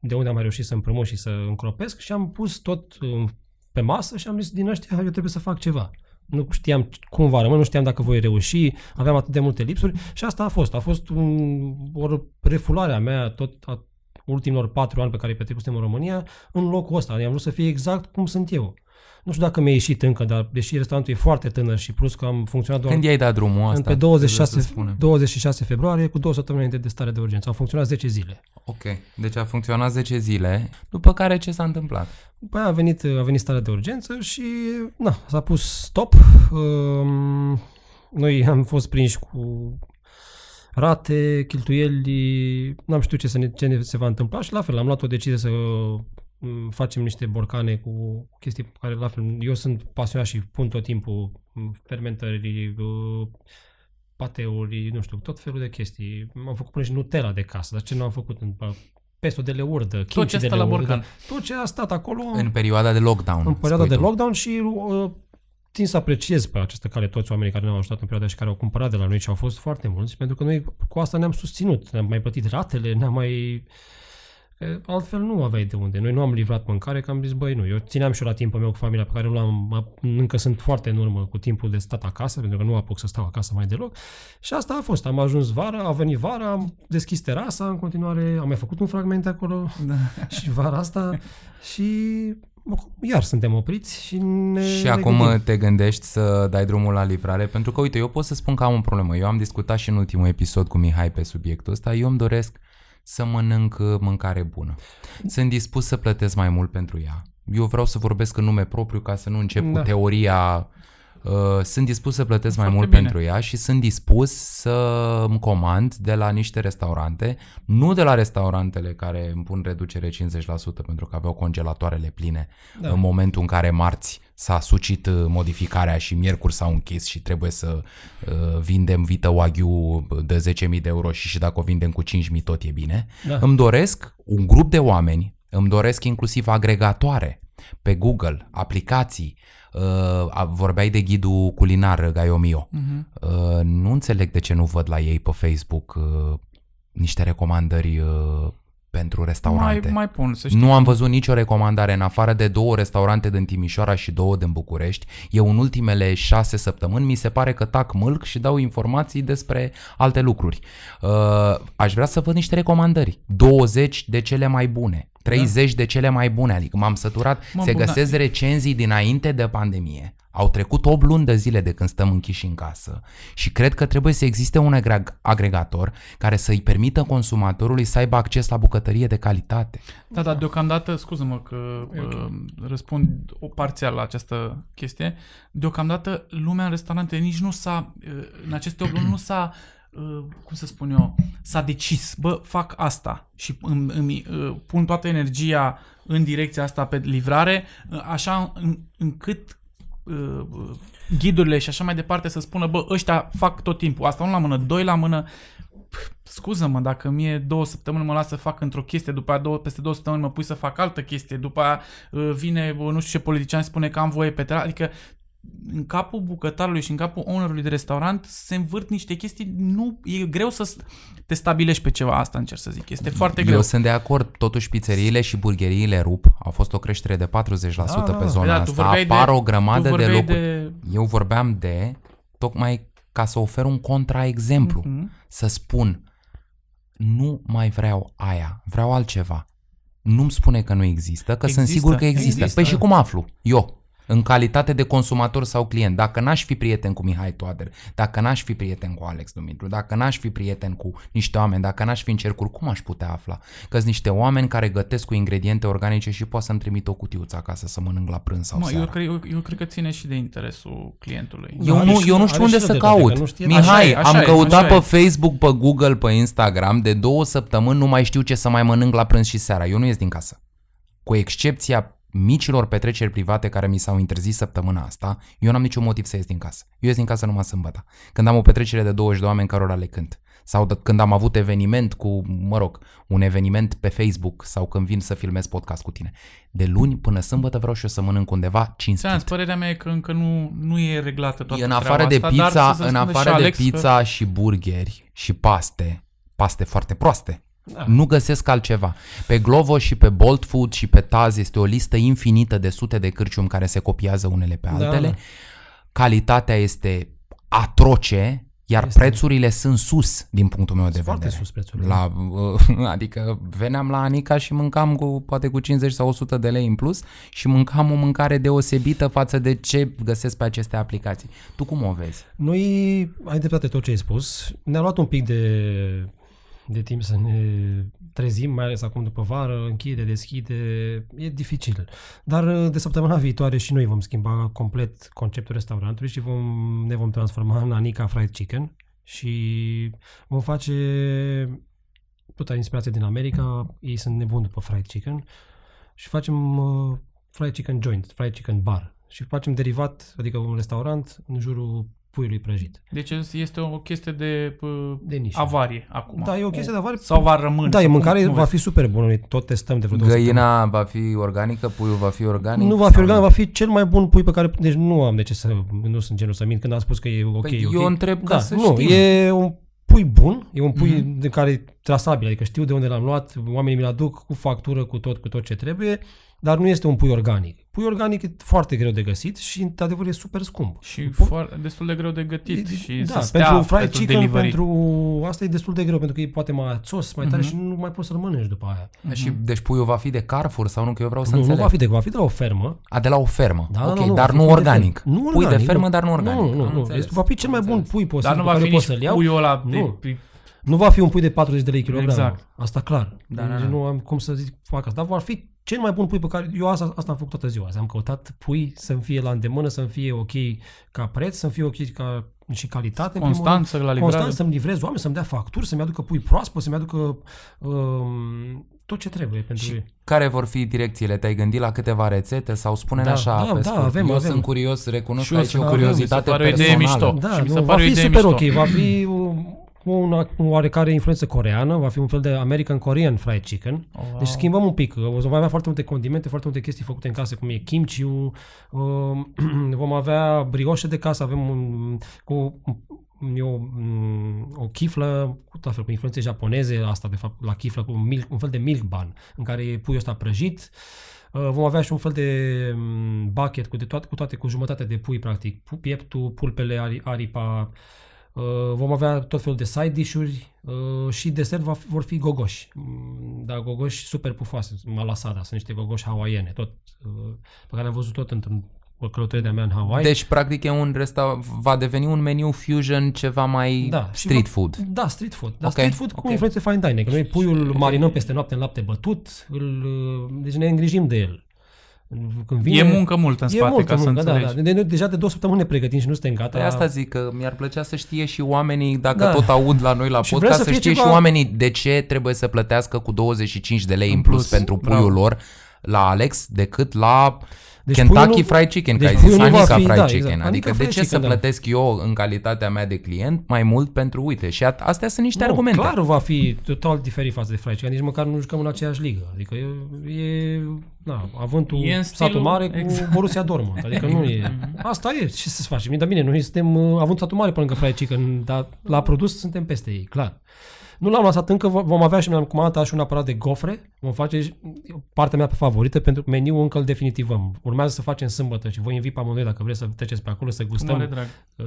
de unde am mai reușit să împrămut și să încropesc și am pus tot uh, pe masă și am zis din ăștia eu trebuie să fac ceva. Nu știam cum va rămâne, nu știam dacă voi reuși, aveam atât de multe lipsuri și asta a fost. A fost un, o refulare a mea tot a ultimilor patru ani pe care îi petrecusem în România în locul ăsta. Am vrut să fie exact cum sunt eu. Nu știu dacă mi-a ieșit încă, dar deși restaurantul e foarte tânăr și plus că am funcționat doar Când i-ai dat drumul în- asta? pe trebuie 26, să spunem. 26 februarie cu două săptămâni înainte de stare de urgență. Au funcționat 10 zile. Ok, deci a funcționat 10 zile, după care ce s-a întâmplat? După aia a venit, a venit starea de urgență și na, s-a pus stop. Um, noi am fost prinși cu rate, cheltuieli, n-am știut ce, să ne, ce ne se va întâmpla și la fel am luat o decizie să mm, facem niște borcane cu chestii pe care la fel, eu sunt pasionat și pun tot timpul mm, fermentări, uh, pateuri, nu știu, tot felul de chestii. Am făcut până și Nutella de casă, dar ce nu am făcut în pa- pesto de leurdă, Tot kimchi ce de stă la leurdă, borcan. tot ce a stat acolo În perioada de lockdown. în perioada spui de tu. lockdown și uh, țin să apreciez pe această cale toți oamenii care ne-au ajutat în perioada și care au cumpărat de la noi și au fost foarte mulți, pentru că noi cu asta ne-am susținut, ne-am mai plătit ratele, ne-am mai... E, Altfel nu aveai de unde. Noi nu am livrat mâncare, că am zis, băi, nu. Eu țineam și eu la timpul meu cu familia pe care nu l-am, încă sunt foarte în urmă cu timpul de stat acasă, pentru că nu apuc să stau acasă mai deloc. Și asta a fost. Am ajuns vara, a venit vara, am deschis terasa, în continuare am mai făcut un fragment acolo Da. și vara asta și iar suntem opriți și ne Și ne acum gândim. te gândești să dai drumul la livrare? Pentru că, uite, eu pot să spun că am o problemă. Eu am discutat și în ultimul episod cu Mihai pe subiectul ăsta. Eu îmi doresc să mănânc uh, mâncare bună. Sunt dispus să plătesc mai mult pentru ea. Eu vreau să vorbesc în nume propriu ca să nu încep Da. cu teoria Uh, sunt dispus să plătesc mai Foarte mult bine. pentru ea și sunt dispus să îmi comand de la niște restaurante, nu de la restaurantele care îmi pun reducere 50% pentru că aveau congelatoarele pline Da. da. în momentul în care marți s-a sucit uh, modificarea și miercuri s-au închis și trebuie să uh, vindem vită Wagyu de 10.000 de euro și și dacă o vindem cu 5.000 tot e bine. Da. Îmi doresc un grup de oameni, îmi doresc inclusiv agregatoare pe Google, aplicații, uh, a- vorbeai de ghidul culinar Gaiomio. Mhm. Uh, nu înțeleg de ce nu văd la ei pe Facebook uh, niște recomandări uh, pentru restaurante. Mai, mai pun, să știi. Nu am văzut nicio recomandare în afară de două restaurante din Timișoara și două din București. Eu în ultimele șase săptămâni mi se pare că tac mâlc și dau informații despre alte lucruri. Uh, aș vrea să văd niște recomandări. 20 de cele mai bune, 30 de cele mai bune, adică m-am săturat. Mă, se Bogdan- găsesc recenzii dinainte de pandemie. Au trecut 8 luni de zile de când stăm închiși în casă și cred că trebuie să existe un agreg- agregator care să-i permită consumatorului să aibă acces la bucătărie de calitate. Da, dar deocamdată, scuză-mă că uh, răspund o parțial la această chestie, deocamdată lumea în restaurante nici nu s-a, uh, în aceste 8 luni nu s-a, uh, cum să spun eu, s-a decis, bă, fac asta. Și îmi, îmi uh, pun toată energia în direcția asta pe livrare, uh, așa în, încât uh, uh, ghidurile și așa mai departe să spună, bă, ăștia fac tot timpul, asta unul la mână, doi la mână, Pf, scuză-mă, dacă mie două săptămâni mă las să fac într-o chestie, după aia două, peste două săptămâni mă pui să fac altă chestie, după aia uh, vine, bă, nu știu ce politician spune că am voie pe terasă, adică în capul bucătarului și în capul ownerului de restaurant se învârt niște chestii, nu, e greu să s- te stabilești pe ceva, asta încerc să zic, este foarte greu. Eu sunt de acord, totuși pizzeriile și burgheriile rup, a fost o creștere de 40% Da, da, pe da. zona Da, tu asta, vorbeai de- apar o Tu grămadă de vorbeai locuri. de... Eu vorbeam de, tocmai ca să ofer un contraexemplu, Mhm. să spun, nu mai vreau aia, vreau altceva. Nu-mi spune că nu există, că sunt Există, sigur că există. există. Păi și cum aflu? Eu, în calitate de consumator sau client, dacă n-aș fi prieten cu Mihai Toader, dacă n-aș fi prieten cu Alex Dumitru, dacă n-aș fi prieten cu niște oameni, dacă n-aș fi în cercuri, cum aș putea afla? că sunt niște oameni care gătesc cu ingrediente organice și poate să-mi trimit o cutiuță acasă să mănânc la prânz sau Mă, eu, seara. cred, eu, eu cred că ține și de interesul clientului. Eu, Are nu, și- eu nu știu are unde și să el dreptate, caut. că nu știe- Mihai, Așa e, așa am e, căutat așa pe e. Facebook, pe Google, pe Instagram, de două săptămâni nu mai știu ce să mai mănânc la prânz și seara. Eu nu ies din casă. Cu excepția micilor petreceri private care mi s-au interzis săptămâna asta, eu n-am niciun motiv să ies din casă. Eu ies din casă numai sâmbătă. Când am o petrecere de 20 de oameni cărora le cânt. Sau de, când am avut eveniment cu, mă rog, un eveniment pe Facebook sau când vin să filmez podcast cu tine. De luni până sâmbătă vreau și eu să mănânc undeva cinstit. Ți-am zis, părerea mea e că încă nu, nu e reglată toată în afară de treaba asta, pizza, dar să se în spună și afară de Alex că- pizza și burgeri și paste, paste foarte proaste. Da. Nu găsesc altceva. Pe Glovo și pe Bolt Food și pe Taz este o listă infinită de sute de cârciumi care se copiază unele pe Da, altele. da. Calitatea este atroce, iar Este. prețurile sunt sus din punctul meu de Sunt foarte vedere. sus prețurile. La, adică veneam la Anica și mâncam cu poate cu 50 sau 100 de lei în plus și mâncam o mâncare deosebită față de ce găsesc pe aceste aplicații. Tu cum o vezi? Noi, ai dreptate tot ce ai spus, ne-a luat un pic de, de timp să ne trezim, mai ales acum după vară, închide, deschide, e dificil. Dar de săptămâna viitoare și noi vom schimba complet conceptul restaurantului și vom, ne vom transforma în Anica Fried Chicken și vom face tot inspirație din America, ei sunt nebuni după fried chicken și facem uh, fried chicken joint, fried chicken bar și facem derivat, adică un restaurant în jurul puiului prăjit. Deci este o chestie de, uh, De nișă. avarie acum. Da, e o chestie de avarie. Sau va rămâne. Da, e sau mâncare, cum- cum va vezi? fi super bună. Noi tot testăm de vreo două săptămâni. Găina va fi organică, puiul va fi organic? Nu va fi sau organic, va fi cel mai bun pui pe care... Deci nu am de ce să... Nu sunt genul să mint când am spus că e ok, Păi e ok. eu întreb ca da, să nu, știm. e un pui bun, e un pui Mhm. mm-hmm. de care e trasabil, adică știu de unde l-am luat, oamenii mi-l aduc cu factură, cu tot, cu tot ce trebuie, dar nu este un pui organic. Pui organic e foarte greu de găsit și, într-adevăr, e super scump. Și Po- foarte, destul de greu de gătit și da, să stea pentru fried pentru chicken, delivery. pentru asta e destul de greu, pentru că e poate mai ațos, mai tare Mhm. și nu mai poți să-l mănânci după aia. Și, deci puiul va fi de Carrefour sau nu? Că eu vreau să Nu, nu înțeleg. va fi de, va fi de la o fermă, A, de la o fermă. Da, ok, da, nu, dar va fi nu pui de organic. fermă. Nu Pui de organic, fermă, nu. dar nu organic. Nu, nu, Am nu. înțeles. Este- va fi cel mai Am bun înțeles. pui posibil Dar nu pe va care fi poți nici să-l iau. puiul ăla de, Nu. de Nu va fi un pui de 40 de lei kilogramul. Exact. Asta clar. Da, Deci da, da. Nu am cum să zic fac asta. Dar va fi cel mai bun pui pe care... Eu asta, asta am făcut toată ziua. Am căutat pui să-mi fie la îndemână, să-mi fie ok ca preț, să-mi fie ok ca și calitate. în primul Constanță la rând. livrare. Constant să-mi livrez oameni, să-mi dea facturi, să-mi aducă pui proaspăt, să-mi aducă um, tot ce trebuie pentru Și ei. care vor fi direcțiile? Te-ai gândit la câteva rețete sau spune Da, așa da, pe da, scurt? avem, Eu avem. sunt curios, recunosc Și că eu aici e sunt o curios, curiozitate mi se pare o idee personală. mișto. Da, Și mi se nu, va pare o fi idee super mișto. ok. Va fi um, cu una, cu oarecare influență coreană, va fi un fel de American Korean fried chicken. Oh, wow. Deci schimbăm un pic. O să mai avea foarte multe condimente, foarte multe chestii făcute în casă, cum e kimchi vom avea brioșe de casă, avem un, cu e o, mm, o chiflă cu tot fel, cu influențe japoneze, asta de fapt la chiflă, cu un, milk, un fel de milk bun, în care e puiul ăsta prăjit. Uh, Vom avea și un fel de mm, bucket cu, de toate, cu toate, cu jumătate de pui, practic. Pu- Pieptul, pulpele, ari- aripa, Uh, vom avea tot felul de side dish-uri uh, și desert va fi, vor fi gogoși. Mm, Da, gogoși super pufoase, malasada, sunt niște gogoși hawaiene, tot, uh, pe care am văzut tot într-un o călătorie de-a mea în Hawaii. Deci, practic, e un resta- va deveni un meniu fusion ceva mai Da, și street va- food. Da, street food. Dar Ok, street food cu ok. influențe fine dining. Că noi puiul marinăm peste noapte în lapte bătut, îl, uh, deci ne îngrijim de el. Când vine, E muncă multă în e spate, multă ca să muncă, da, înțelegi. da. De, de, deja de două săptămâni ne pregătim și nu suntem gata. Pe asta zic că mi-ar plăcea să știe și oamenii, dacă Da. tot aud la noi la Și vrem podcast, să să, fie știe ceva- și oamenii de ce trebuie să plătească cu 25 de lei în În plus, plus, pentru bravo. puiul lor la Alex decât la Deci Kentucky puiul nu- Fried Chicken, deci că ai zis puiul nu va Anica fi- Fried da, Chicken. exact. Adică Anica de Fried ce Chicken, să da. plătesc eu în calitatea mea de client mai mult pentru, uite, și a- astea sunt niște Nu, argumente. Clar va fi total diferit față de fried chicken, nici măcar nu jucăm în aceeași ligă. Adică e, e na, avântul E în satul stilul- mare cu exact. Borussia Dortmund. Adică nu e. Asta e, ce să facem? Dar bine, noi suntem uh, avânt satul mare pe lângă fried chicken, dar la produs suntem peste ei, clar. Nu l-am lăsat încă, vo- vom avea și mi-am comandat și un aparat de gofre. Vom face și- partea mea pe favorită pentru că meniul încă îl definitivăm. Urmează să facem sâmbătă și voi invit pe amândoi dacă vreți să treceți pe acolo să Cu mare gustăm. drag.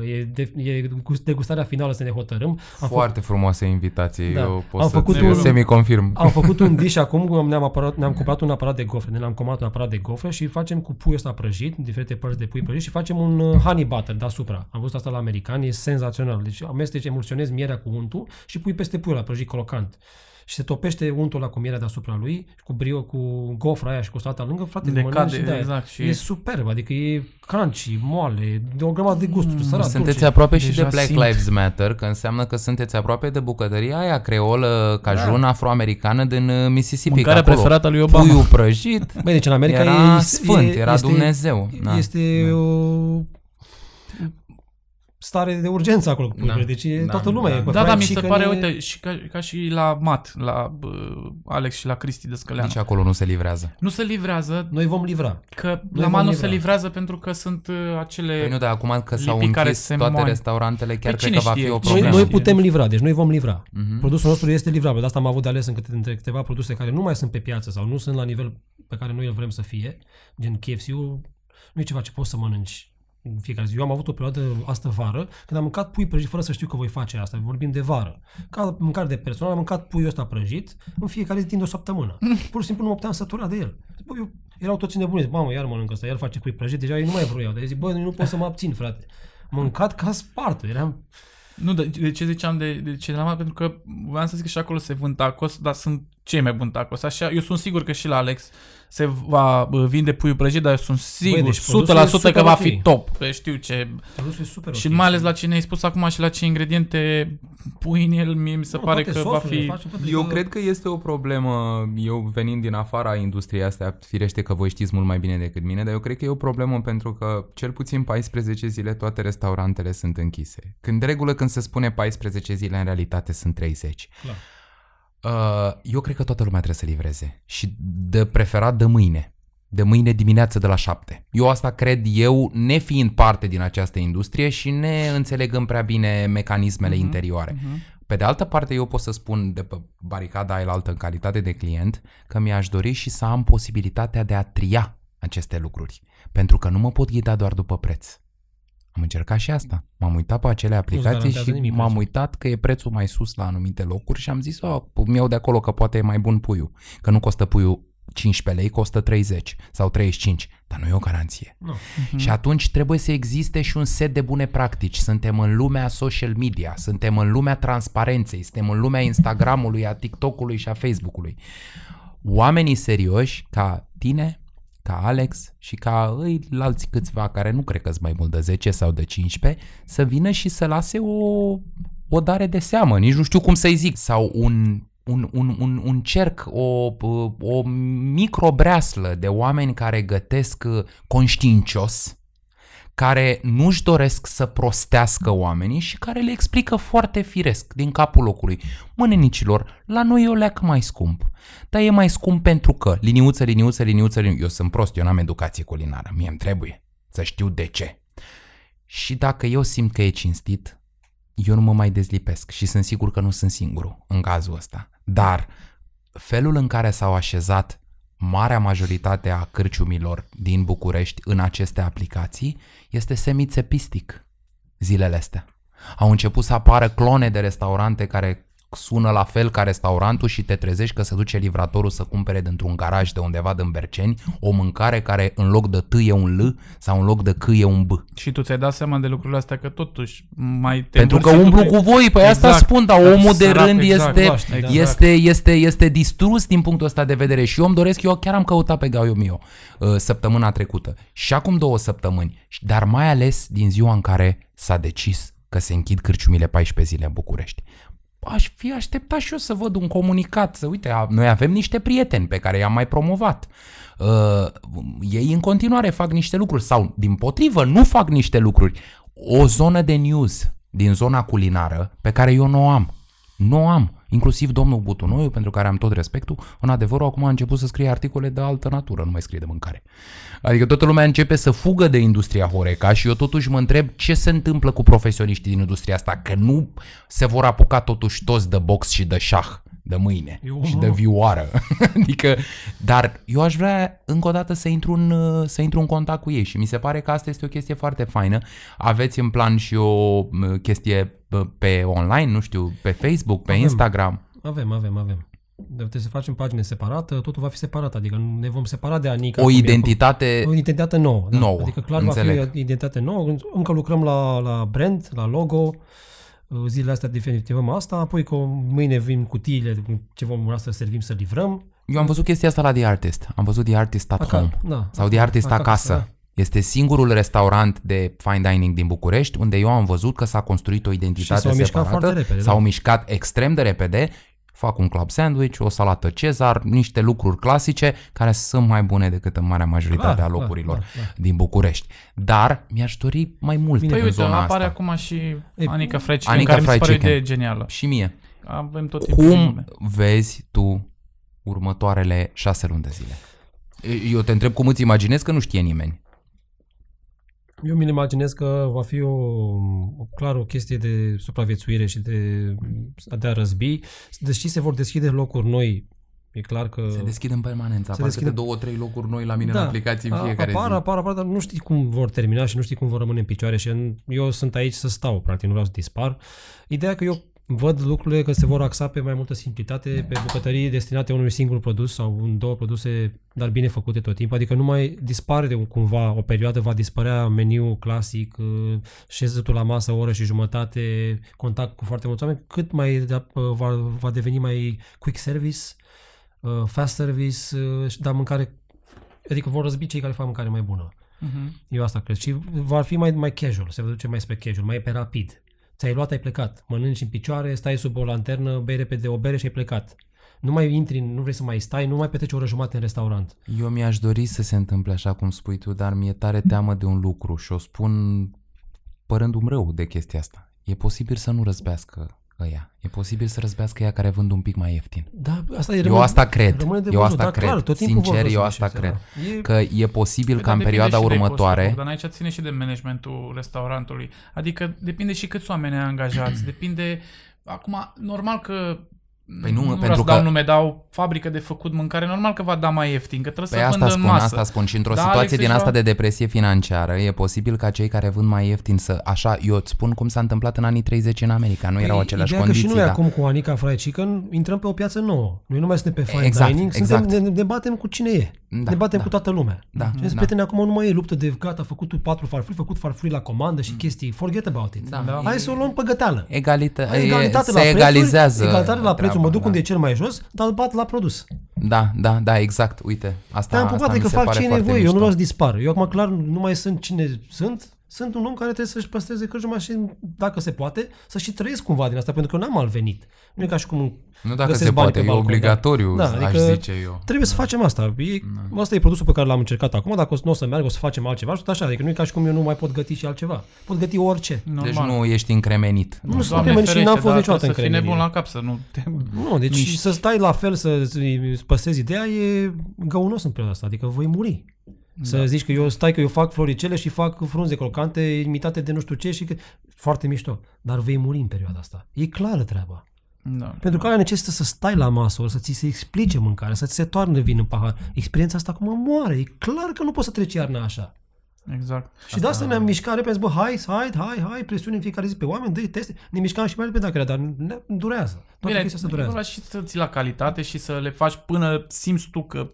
E, de, e gust- degustarea finală să ne hotărâm. Am făcut- Foarte frumoase invitații, Da. eu pot Am să făcut un- semi-confirm. am făcut un dish acum, ne-am, aparat, ne-am cumpărat un aparat de gofre, ne-am comandat un aparat de gofre și facem cu puiul ăsta prăjit, diferite părți de pui prăjit și facem un uh, honey butter deasupra. Am văzut asta la americani, e senzațional. Deci amesteci, emulsionezi mierea cu untul și pui peste puiul ăla prăjit crocant. Și se topește untul ăla cu mierea deasupra lui, cu brio, cu gofra aia și cu salata lângă, frate, De mănânci cade, și de-aia. exact, și- E superb, adică e crunchy, moale, de o grămadă de gusturi, mm, sărat, Sunteți dulce. aproape și de Deja Black simt. Lives Matter, că înseamnă că sunteți aproape de bucătăria aia creolă, cajun, Da. afroamericană din uh, Mississippi. că Mâncarea acolo preferată a lui Obama. Puiul prăjit Băi, deci în America era e, sfânt, e, era este, Dumnezeu. Da. Este Da. o stare de urgență acolo cu puiurile. Da. Deci e, Da, toată lumea da. e pe Da, da, fried mi se chicken pare, e- uite, și ca, ca și la Mat, la bă, Alex și la Cristi de Scăleanu. Nici acolo nu se livrează. Nu se livrează, Noi vom livra. că Noi la vom Mat nu livra. se livrează pentru că sunt uh, acele... Păi nu, dar acum că s-au lipii care închis se toate moaie. restaurantele, chiar Păi cred cine că va știe? fi o Cine Noi, problemă. noi știe? putem livra, deci noi vom livra. Mhm. Produsul nostru este livrabil, de asta am avut de ales încă între câteva produse care nu mai sunt pe piață sau nu sunt la nivel pe care noi îl vrem să fie, gen KFC-ul, nu e ceva ce poți să mănânci în fiecare zi. Eu am avut o perioadă astă vară când am mâncat pui prăjit fără să știu că voi face asta. Vorbim de vară. Ca mâncare de personal am mâncat puiul ăsta prăjit în fiecare zi timp de o săptămână. Pur și simplu nu mă puteam sătura de el. Bă, eu, erau toți nebuni. Zic, mamă, iar mănânc ăsta, iar face pui prăjit. Deja ei nu mai vroiau. Dar zic, bă, nu pot să mă abțin, frate. Mâncat ca spart. Eram... Nu, de, de ce ziceam de, de ce la Mat? Pentru că voiam să zic că și acolo se vând tacos, dar sunt ce e mai bun tacos. Așa, eu sunt sigur că și la Alex se va uh, vinde puiul prăjit, dar eu sunt sigur deci 100% produsul e super că va ok. fi top. Că știu ce... Produsul e super Și ok. mai ales la ce ne-ai spus acum și la ce ingrediente pui în el, mie mi se Nu, pare toate că va sosurile fi... facem, toate, Eu adică- cred că este o problemă, eu venind din afara industriei astea, firește că voi știți mult mai bine decât mine, dar eu cred că e o problemă pentru că cel puțin 14 zile toate restaurantele sunt închise. Când de regulă când se spune 14 zile, în realitate sunt 30. Clar. Uh, eu cred că toată lumea trebuie să livreze și de preferat de mâine. De mâine dimineață de la 7. Eu asta cred eu, nefiind parte din această industrie și ne înțelegând prea bine mecanismele Mhm. interioare. Mhm. Pe de altă parte, eu pot să spun de pe baricada aia altă în calitate de client că mi-aș dori și să am posibilitatea de a tria aceste lucruri. Pentru că nu mă pot ghida doar după preț. Am încercat și asta. M-am uitat pe acele aplicații garantează și nimic m-am prețul. uitat că e prețul mai sus la anumite locuri și am zis, oh, mi iau de acolo că poate e mai bun puiul. Că nu costă puiul 15 lei, costă 30 sau 35, dar nu e o garanție. Nu. Mhm. Și atunci trebuie să existe și un set de bune practici. Suntem în lumea social media, suntem în lumea transparenței, suntem în lumea Instagramului, a TikTok-ului și a Facebook-ului. Oamenii serioși ca tine, ca Alex și ca îi alți câțiva care nu cred că sunt mai mult de 10 sau de 15, să vină și să lase o, o dare de seamă, nici nu știu cum să-i zic, sau un un, un, un, un cerc, o, o microbreaslă de oameni care gătesc uh, conștiincios, care nu-și doresc să prostească oamenii și care le explică foarte firesc din capul locului. Mânenicilor, la noi e o leacă mai scump. Dar e mai scump pentru că liniuță, liniuță, liniuță, liniuță. Eu sunt prost, eu n-am educație culinară. Mie îmi trebuie să știu de ce. Și dacă eu simt că e cinstit, eu nu mă mai dezlipesc și sunt sigur că nu sunt singurul în cazul ăsta. Dar felul în care s-au așezat marea majoritate a cârciumilor din București în aceste aplicații este semițepistic zilele astea. Au început să apară clone de restaurante care sună la fel ca restaurantul și te trezești că se duce livratorul să cumpere dintr-un garaj de undeva din Berceni o mâncare care în loc de T e un L sau în loc de C e un B. Și tu ți-ai dat seama de lucrurile astea că totuși mai te Pentru că învârți și umblu tu cu pe- voi, păi asta Exact. spun, dar Dar omul de sărac, rând exact, este, cunoaște, exact. este, este, este distrus din punctul ăsta de vedere și eu îmi doresc, eu chiar am căutat pe Gaio Mio uh, săptămâna trecută și acum două săptămâni, Și- dar mai ales din ziua în care s-a decis că se închid cârciumile 14 zile în București. Aș fi așteptat și eu să văd un comunicat, să uite, a- noi avem niște prieteni pe care i-am mai promovat. Uh, ei în continuare fac niște lucruri sau, din potrivă, nu fac niște lucruri. O zonă de news din zona culinară pe care eu nu o am. Nu o am. Inclusiv domnul Butunoiu, pentru care am tot respectul, în adevărul acum a început să scrie articole de altă natură, nu mai scrie de mâncare. Adică toată lumea începe să fugă de industria Horeca și eu totuși mă întreb ce se întâmplă cu profesioniștii din industria asta, că nu se vor apuca totuși toți de box și de șah de mâine Eu, și nu. de vioară. adică, dar eu aș vrea încă o dată să intru, în, uh, să intru în contact cu ei și mi se pare că asta este o chestie foarte faină. Aveți în plan și o uh, chestie uh, pe online, nu știu, pe Facebook, pe Avem. Instagram. Avem, avem, avem. Dar trebuie să facem pagine separată, totul va fi separat, adică ne vom separa de Anica. O cum e identitate acum. O identitate nouă. Da. nouă, Adică clar înțeleg. va fi o identitate nouă. Încă lucrăm la, la brand, la logo. Zilele astea definitivăm asta, apoi că mâine vin cutiile cu ce vom vrea să servim să livrăm. Eu am văzut chestia asta la The Artist. Am văzut The Artist at Aca- Home. da, Sau The Artist acasă. da. Este singurul restaurant de fine dining din București unde eu am văzut că s-a construit o identitate Și s-au mișcat separată. foarte repede, s-au da. mișcat extrem de repede. Fac un club sandwich, o salată Cezar, niște lucruri clasice care sunt mai bune decât în marea majoritate Clar, a clar, locurilor clar, clar. din București. Dar mi-aș dori mai mult Bine, Păi în uite, zona apare asta. acum și Ei, Anica Fried Anica Chicken, care mi se Fried pare o Chicken. idee genială. Și mie. Avem tot timpul din Cum lume. vezi tu următoarele șase luni de zile? Eu te întreb cum îți imaginezi că nu știe nimeni. Eu mi imaginez că va fi o, o clar o chestie de supraviețuire și de, de a răzbi. Deși se vor deschide locuri noi, e clar că... Se deschid în permanență. Se Apar deschide- câte două, trei locuri noi la mine în aplicații în a- fiecare apar, zi. Apar, apar, dar nu știi cum vor termina și nu știi cum vor rămâne în picioare și în- eu sunt aici să stau, practic, nu vreau să dispar. Ideea că eu văd lucrurile că se vor axa pe mai multă simplitate, pe bucătării destinate unui singur produs sau în două produse, dar bine făcute tot timpul. Adică nu mai dispare de un- cumva o perioadă, va dispărea meniul clasic, uh, șezătul la masă o oră și jumătate, contact cu foarte mulți oameni, cât mai da- uh, va, va deveni mai quick service, uh, fast service, uh, și da mâncare, adică vor răzbi cei care fac mâncare mai bună. Mhm. Eu asta cred. Și va fi mai, mai casual, se va duce mai spre casual, mai pe rapid. Ți-ai luat, ai plecat. Mănânci în picioare, stai sub o lanternă, bei repede o bere și ai plecat. Nu mai intri, nu vrei să mai stai, nu mai petreci o oră jumătate în restaurant. Eu mi-aș dori să se întâmple așa cum spui tu, dar mi-e tare teamă de un lucru și o spun părându-mi rău de chestia asta. E posibil să nu răzbească ăia. E posibil să răzbească ăia care vând un pic mai ieftin. Da, asta e Eu asta cred. rămâne de Eu văzut, asta dar cred. Clar, tot timpul vor Sincer, eu răzbi asta chestia cred. asta. E, Că e posibil Păi, ca în dar depinde perioada și de următoare... costul, Dar aici ține și de managementul restaurantului. Adică depinde și câți oameni ai angajați. Depinde... Acum, normal că Păi nu, nu pentru vreau să că- dau nume, dar o fabrică de făcut mâncare, normal că va da mai ieftin, că trebuie Păi să asta vândă în spun, masă. asta spun și într-o Da, situație Alex, din deja- asta de depresie financiară e posibil ca cei care vând mai ieftin să, așa, eu îți spun cum s-a întâmplat în anii 30 în America, nu erau Păi, aceleași ideea condiții, că și noi da. acum cu Anica Fried Chicken intrăm pe o piață nouă. Noi nu mai suntem pe fine Exact, dining, exact. suntem, ne, ne batem cu cine e. Da, ne batem da. cu toată lumea. Da, Și da. prieteni, acum nu mai e luptă de gata, făcut tu patru farfuri, făcut farfuri la comandă și chestii. Forget about it. Mm. Da. Hai să o luăm pe găteală. Egalită, e, Egalitate se la egalizează prețuri, egalitate la prețul, treaba, mă duc da. unde e cel mai jos, dar îl bat la produs. Da, da, da, exact, uite, asta, Te-am asta pupat, mi adică se fac pare ce e foarte nevoie, eu nu mișto. vreau să dispar. Eu acum clar nu mai sunt cine sunt, sunt un om care trebuie să-și păstreze cârjuma și, dacă se poate, să și trăiesc cumva din asta, pentru că eu n-am alt venit. Nu e ca și cum Nu dacă găsesc se bani poate, pe e balcon, obligatoriu, da. aș Da, adică zice eu. Trebuie să facem asta. E, Asta e produsul pe care l-am încercat acum. Dacă o să- nu o să meargă, o să facem altceva. Și tot așa. Adică nu e ca și cum eu nu mai pot găti și altceva. Pot găti orice. Normal. Deci nu ești încremenit. Nu sunt Doamne încremenit și ferește, n-am fost dar niciodată trebuie să fii nebun încremenit. la cap să nu te... Nu, deci Miști. să stai la fel, să îți păstrezi ideea, e găunos în perioada asta. Adică voi muri. Să Da. zici că eu stai că eu fac floricele și fac frunze crocante imitate de nu știu ce și că... Foarte mișto. Dar vei muri în perioada asta. E clară treaba. Da. Pentru că aia necesită să stai la masă, să ți se explice mâncarea, să ți se toarnă vin în pahar. Experiența asta acum moare. E clar că nu poți să treci iarna așa. Exact. Și de asta ne-am mișcat repede, zis, bă, hai, hai, hai, hai, presiune în fiecare zi pe oameni, dă teste. Ne mișcam și mai repede dacă era, dar ne, durează. Toată Bine, chestia asta e durează. vorba și să ții la calitate și să le faci până simți tu că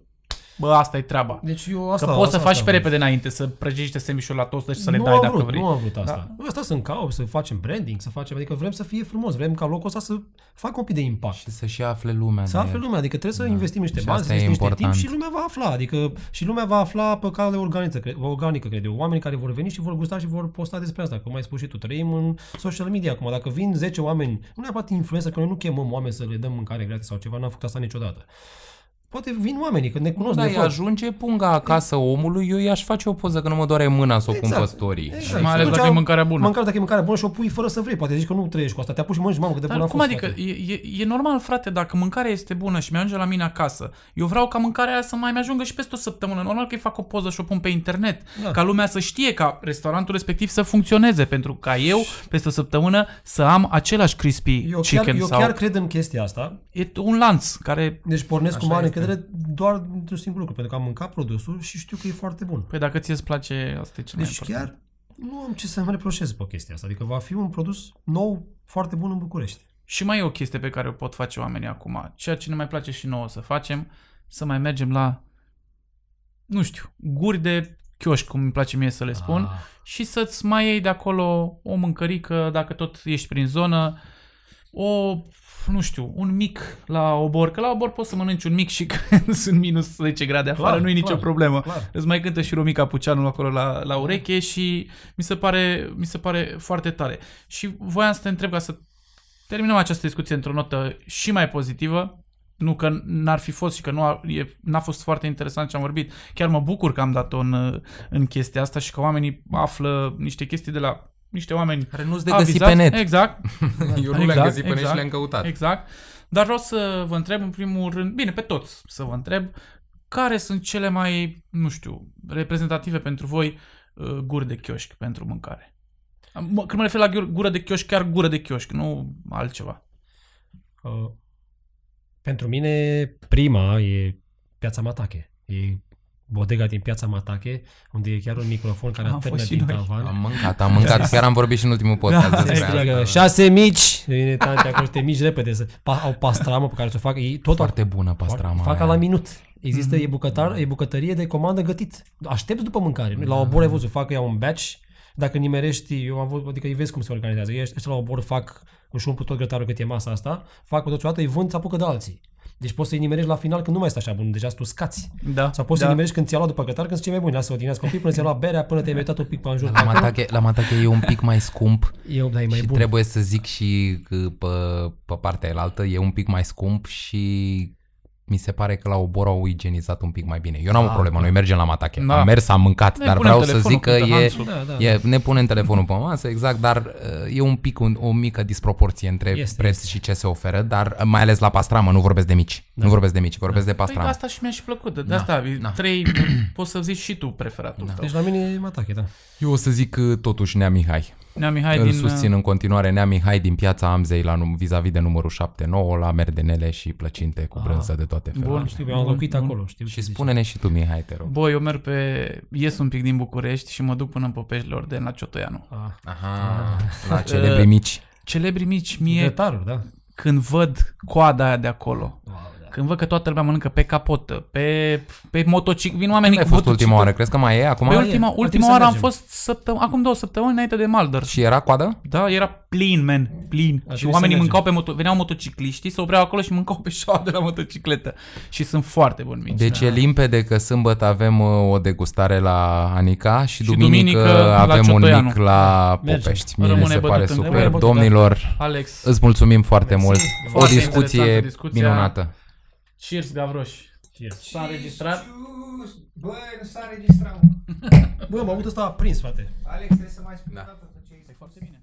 bă, asta e treaba. Deci eu Asta, asta, că poți să asta, faci asta pe am repede înainte, să prăjești niște semișuri la tost și să le nu dai am dacă vrut, vrei. Nu am vrut asta. Da. Da. Asta sunt caut, să facem branding, să facem, adică vrem să fie frumos, vrem ca locul ăsta să facă un pic de impact. Și să-și afle lumea Să de afle el. lumea, adică trebuie să Da. investim niște Și bani, asta să e investim niște timp important. și lumea va afla, adică și lumea va afla pe cale organică, cre- organică, cred eu. Oamenii care vor veni și vor gusta și vor posta despre asta, cum ai spus și tu, trăim în social media acum. Dacă vin 10 oameni, nu neapărat influencer, că noi nu chemăm oameni să le dăm mâncare gratis sau ceva, n-am făcut asta niciodată. Poate vin oamenii, că ne Nu, cunosc, dar ne îi văd. ajunge punga acasă omului, eu i-aș face o poză că nu mă doare mâna să o pun pe story. Exact. Mai ales Și dacă atunci e mâncarea bună. Mâncare dacă e mâncare bună și o pui fără să vrei. Poate zici că nu trăiești cu asta. Te apuci și mănânci, mamă, cât de Dar bun a cum fost, adică? frate. E, e, e normal, frate, dacă mâncarea este bună și mi-ajunge la mine acasă, eu vreau ca mâncarea aia să mai mi-ajungă și peste o săptămână. Normal că îi fac o poză și o pun pe internet. Da. Ca lumea să știe ca restaurantul respectiv să funcționeze. Pentru ca eu, peste o săptămână, să am același crispy Eu chicken chiar, eu sau... chiar cred în chestia asta. E un lanț care... Deci pornesc Așa cu mare este. Încredere doar într-un singur lucru, pentru că am mâncat produsul și știu că e foarte bun. Păi dacă ție îți place, asta e cel mai Deci important. chiar nu am ce să mă reproșez pe chestia asta. Adică va fi un produs nou, foarte bun în București. Și mai e o chestie pe care o pot face oamenii acum. Ceea ce ne mai place și nouă să facem, să mai mergem la, nu știu, guri de chioș, cum îmi place mie să le spun, Ah. și să-ți mai iei de acolo o mâncărică, dacă tot ești prin zonă, o, nu știu, un mic la obor, că la obor poți să mănânci un mic și când sunt minus 10 grade afară, Clar, nu e nicio clar, problemă. clar. Îți mai cântă și Romica Puceanu acolo la, la ureche și mi se, pare, mi se pare foarte tare. Și voiam să te întreb ca să terminăm această discuție într-o notă și mai pozitivă, nu că n-ar fi fost și că nu a, e, n-a fost foarte interesant ce am vorbit. Chiar mă bucur că am dat-o în, în chestia asta și că oamenii află niște chestii de la niște oameni Care nu-ți de găsit avizați. pe net. Exact. Eu nu le-am găsit pe net și le-am căutat. Exact. Dar vreau să vă întreb în primul rând, bine, pe toți să vă întreb, care sunt cele mai, nu știu, reprezentative pentru voi uh, guri de chioșc pentru mâncare? Mă- Când mă refer la gur- gură de chioșc, chiar gură de chioșc, nu altceva. Uh, pentru mine, prima e Piața Matache. E bodega din Piața Matache, unde e chiar un microfon care Am atârnă fost și din noi. tavan. Am mâncat, am mâncat, chiar am vorbit și în ultimul podcast Se despre strigă, asta. șase mici! Vine tante acolo, te mici repede. Să, pa, au pastramă pe care să o fac. Ei tot Foarte bună pastrama Fac ca aia. la minut. Există, e, bucătar, e bucătărie de comandă gătit. Aștepți după mâncare. La obor ai văzut, fac ea un batch. Dacă nimerești, eu am văzut, adică îi vezi cum se organizează. Ei ăștia la obor fac, își umplu tot grătarul cât e masa asta, fac pe toți o dată, îi vând, se apucă de alții. Deci poți să-i nimerești la final când nu mai ești așa bun, deja tu scați. Da. Sau poți da. să-i nimerești când ți-a luat după cătar, când sunt cei mai buni. Lasă-o dimineața un pic până ți-a luat berea, până te-ai uitat un pic pe în jur. La matache, la matache e un pic mai scump Eu, da, e mai și bun. trebuie să zic și că pe, pe partea elaltă e un pic mai scump și mi se pare că la obor au igienizat un pic mai bine. Eu n-am o Ah, problemă, noi mergem la matache. Da. Am mers, am mâncat, Ne dar punem vreau să telefonul zic că cântă e, Hansu. Da, da. e, ne punem telefonul pe masă, exact, dar uh, e un pic un, o mică disproporție între Este, preț și ce se oferă, dar uh, mai ales la pastramă, nu vorbesc de mici. Nu vorbesc de mici, vorbesc de Păi pastramă. asta și mi-a și plăcut. De Da, asta, da. trei, poți să zici și tu preferatul tău. Deci la mine e matache, da. Eu o să zic uh, totuși Nea Mihai. Nea Mihai Îl din... susțin în continuare Nea Mihai din piața Amzei la num- vis-a-vis de numărul 7-9 la merdenele și plăcinte cu brânză de toate Bun. felurile. Știu, eu am Bun, locuit bun. acolo, știu. Și ce zici. spune-ne și tu, Mihai, te rog. Bă, eu merg pe... Ies un pic din București și mă duc până în Popeșile Orden la Ciotoianu. Ah, Aha, la celebri mici. Celebri mici, mie, Grătarul, da. când văd coada aia de acolo, Wow, da. Când văd că toată lumea mănâncă pe capotă, pe, pe motocicl, vin oamenii Când cu ai fost ultima motociclă. oară? Crezi că mai e acum? Pe e. ultima, Ar trebui ultima să oară am mergem. fost săptăm- acum două săptămâni înainte de Maldor. Și era coadă? Da, era plin, man, plin. și trebui să oamenii mergem. mâncau pe moto, veneau motocicliștii, se opreau acolo și mâncau pe șoa de la motocicletă. Și sunt foarte buni mici. Deci e limpede că sâmbătă avem uh, o degustare la Anica și, Și duminică, duminică la avem un Ciotoianu. mic la Mergem. Popești. Mie mi Rămâne se pare bătut în super. gură. Domnilor, Alex, îți mulțumim foarte Mersi. mult. O Foarte discuție interesantă discuția. minunată. Cheers, Gavroș. Cheers. S-a înregistrat? Bă, nu s-a înregistrat. mă. Bă, am avut ăsta aprins, frate. Alex, trebuie să mai spui Da. o dată tot ce ai E spus. foarte bine.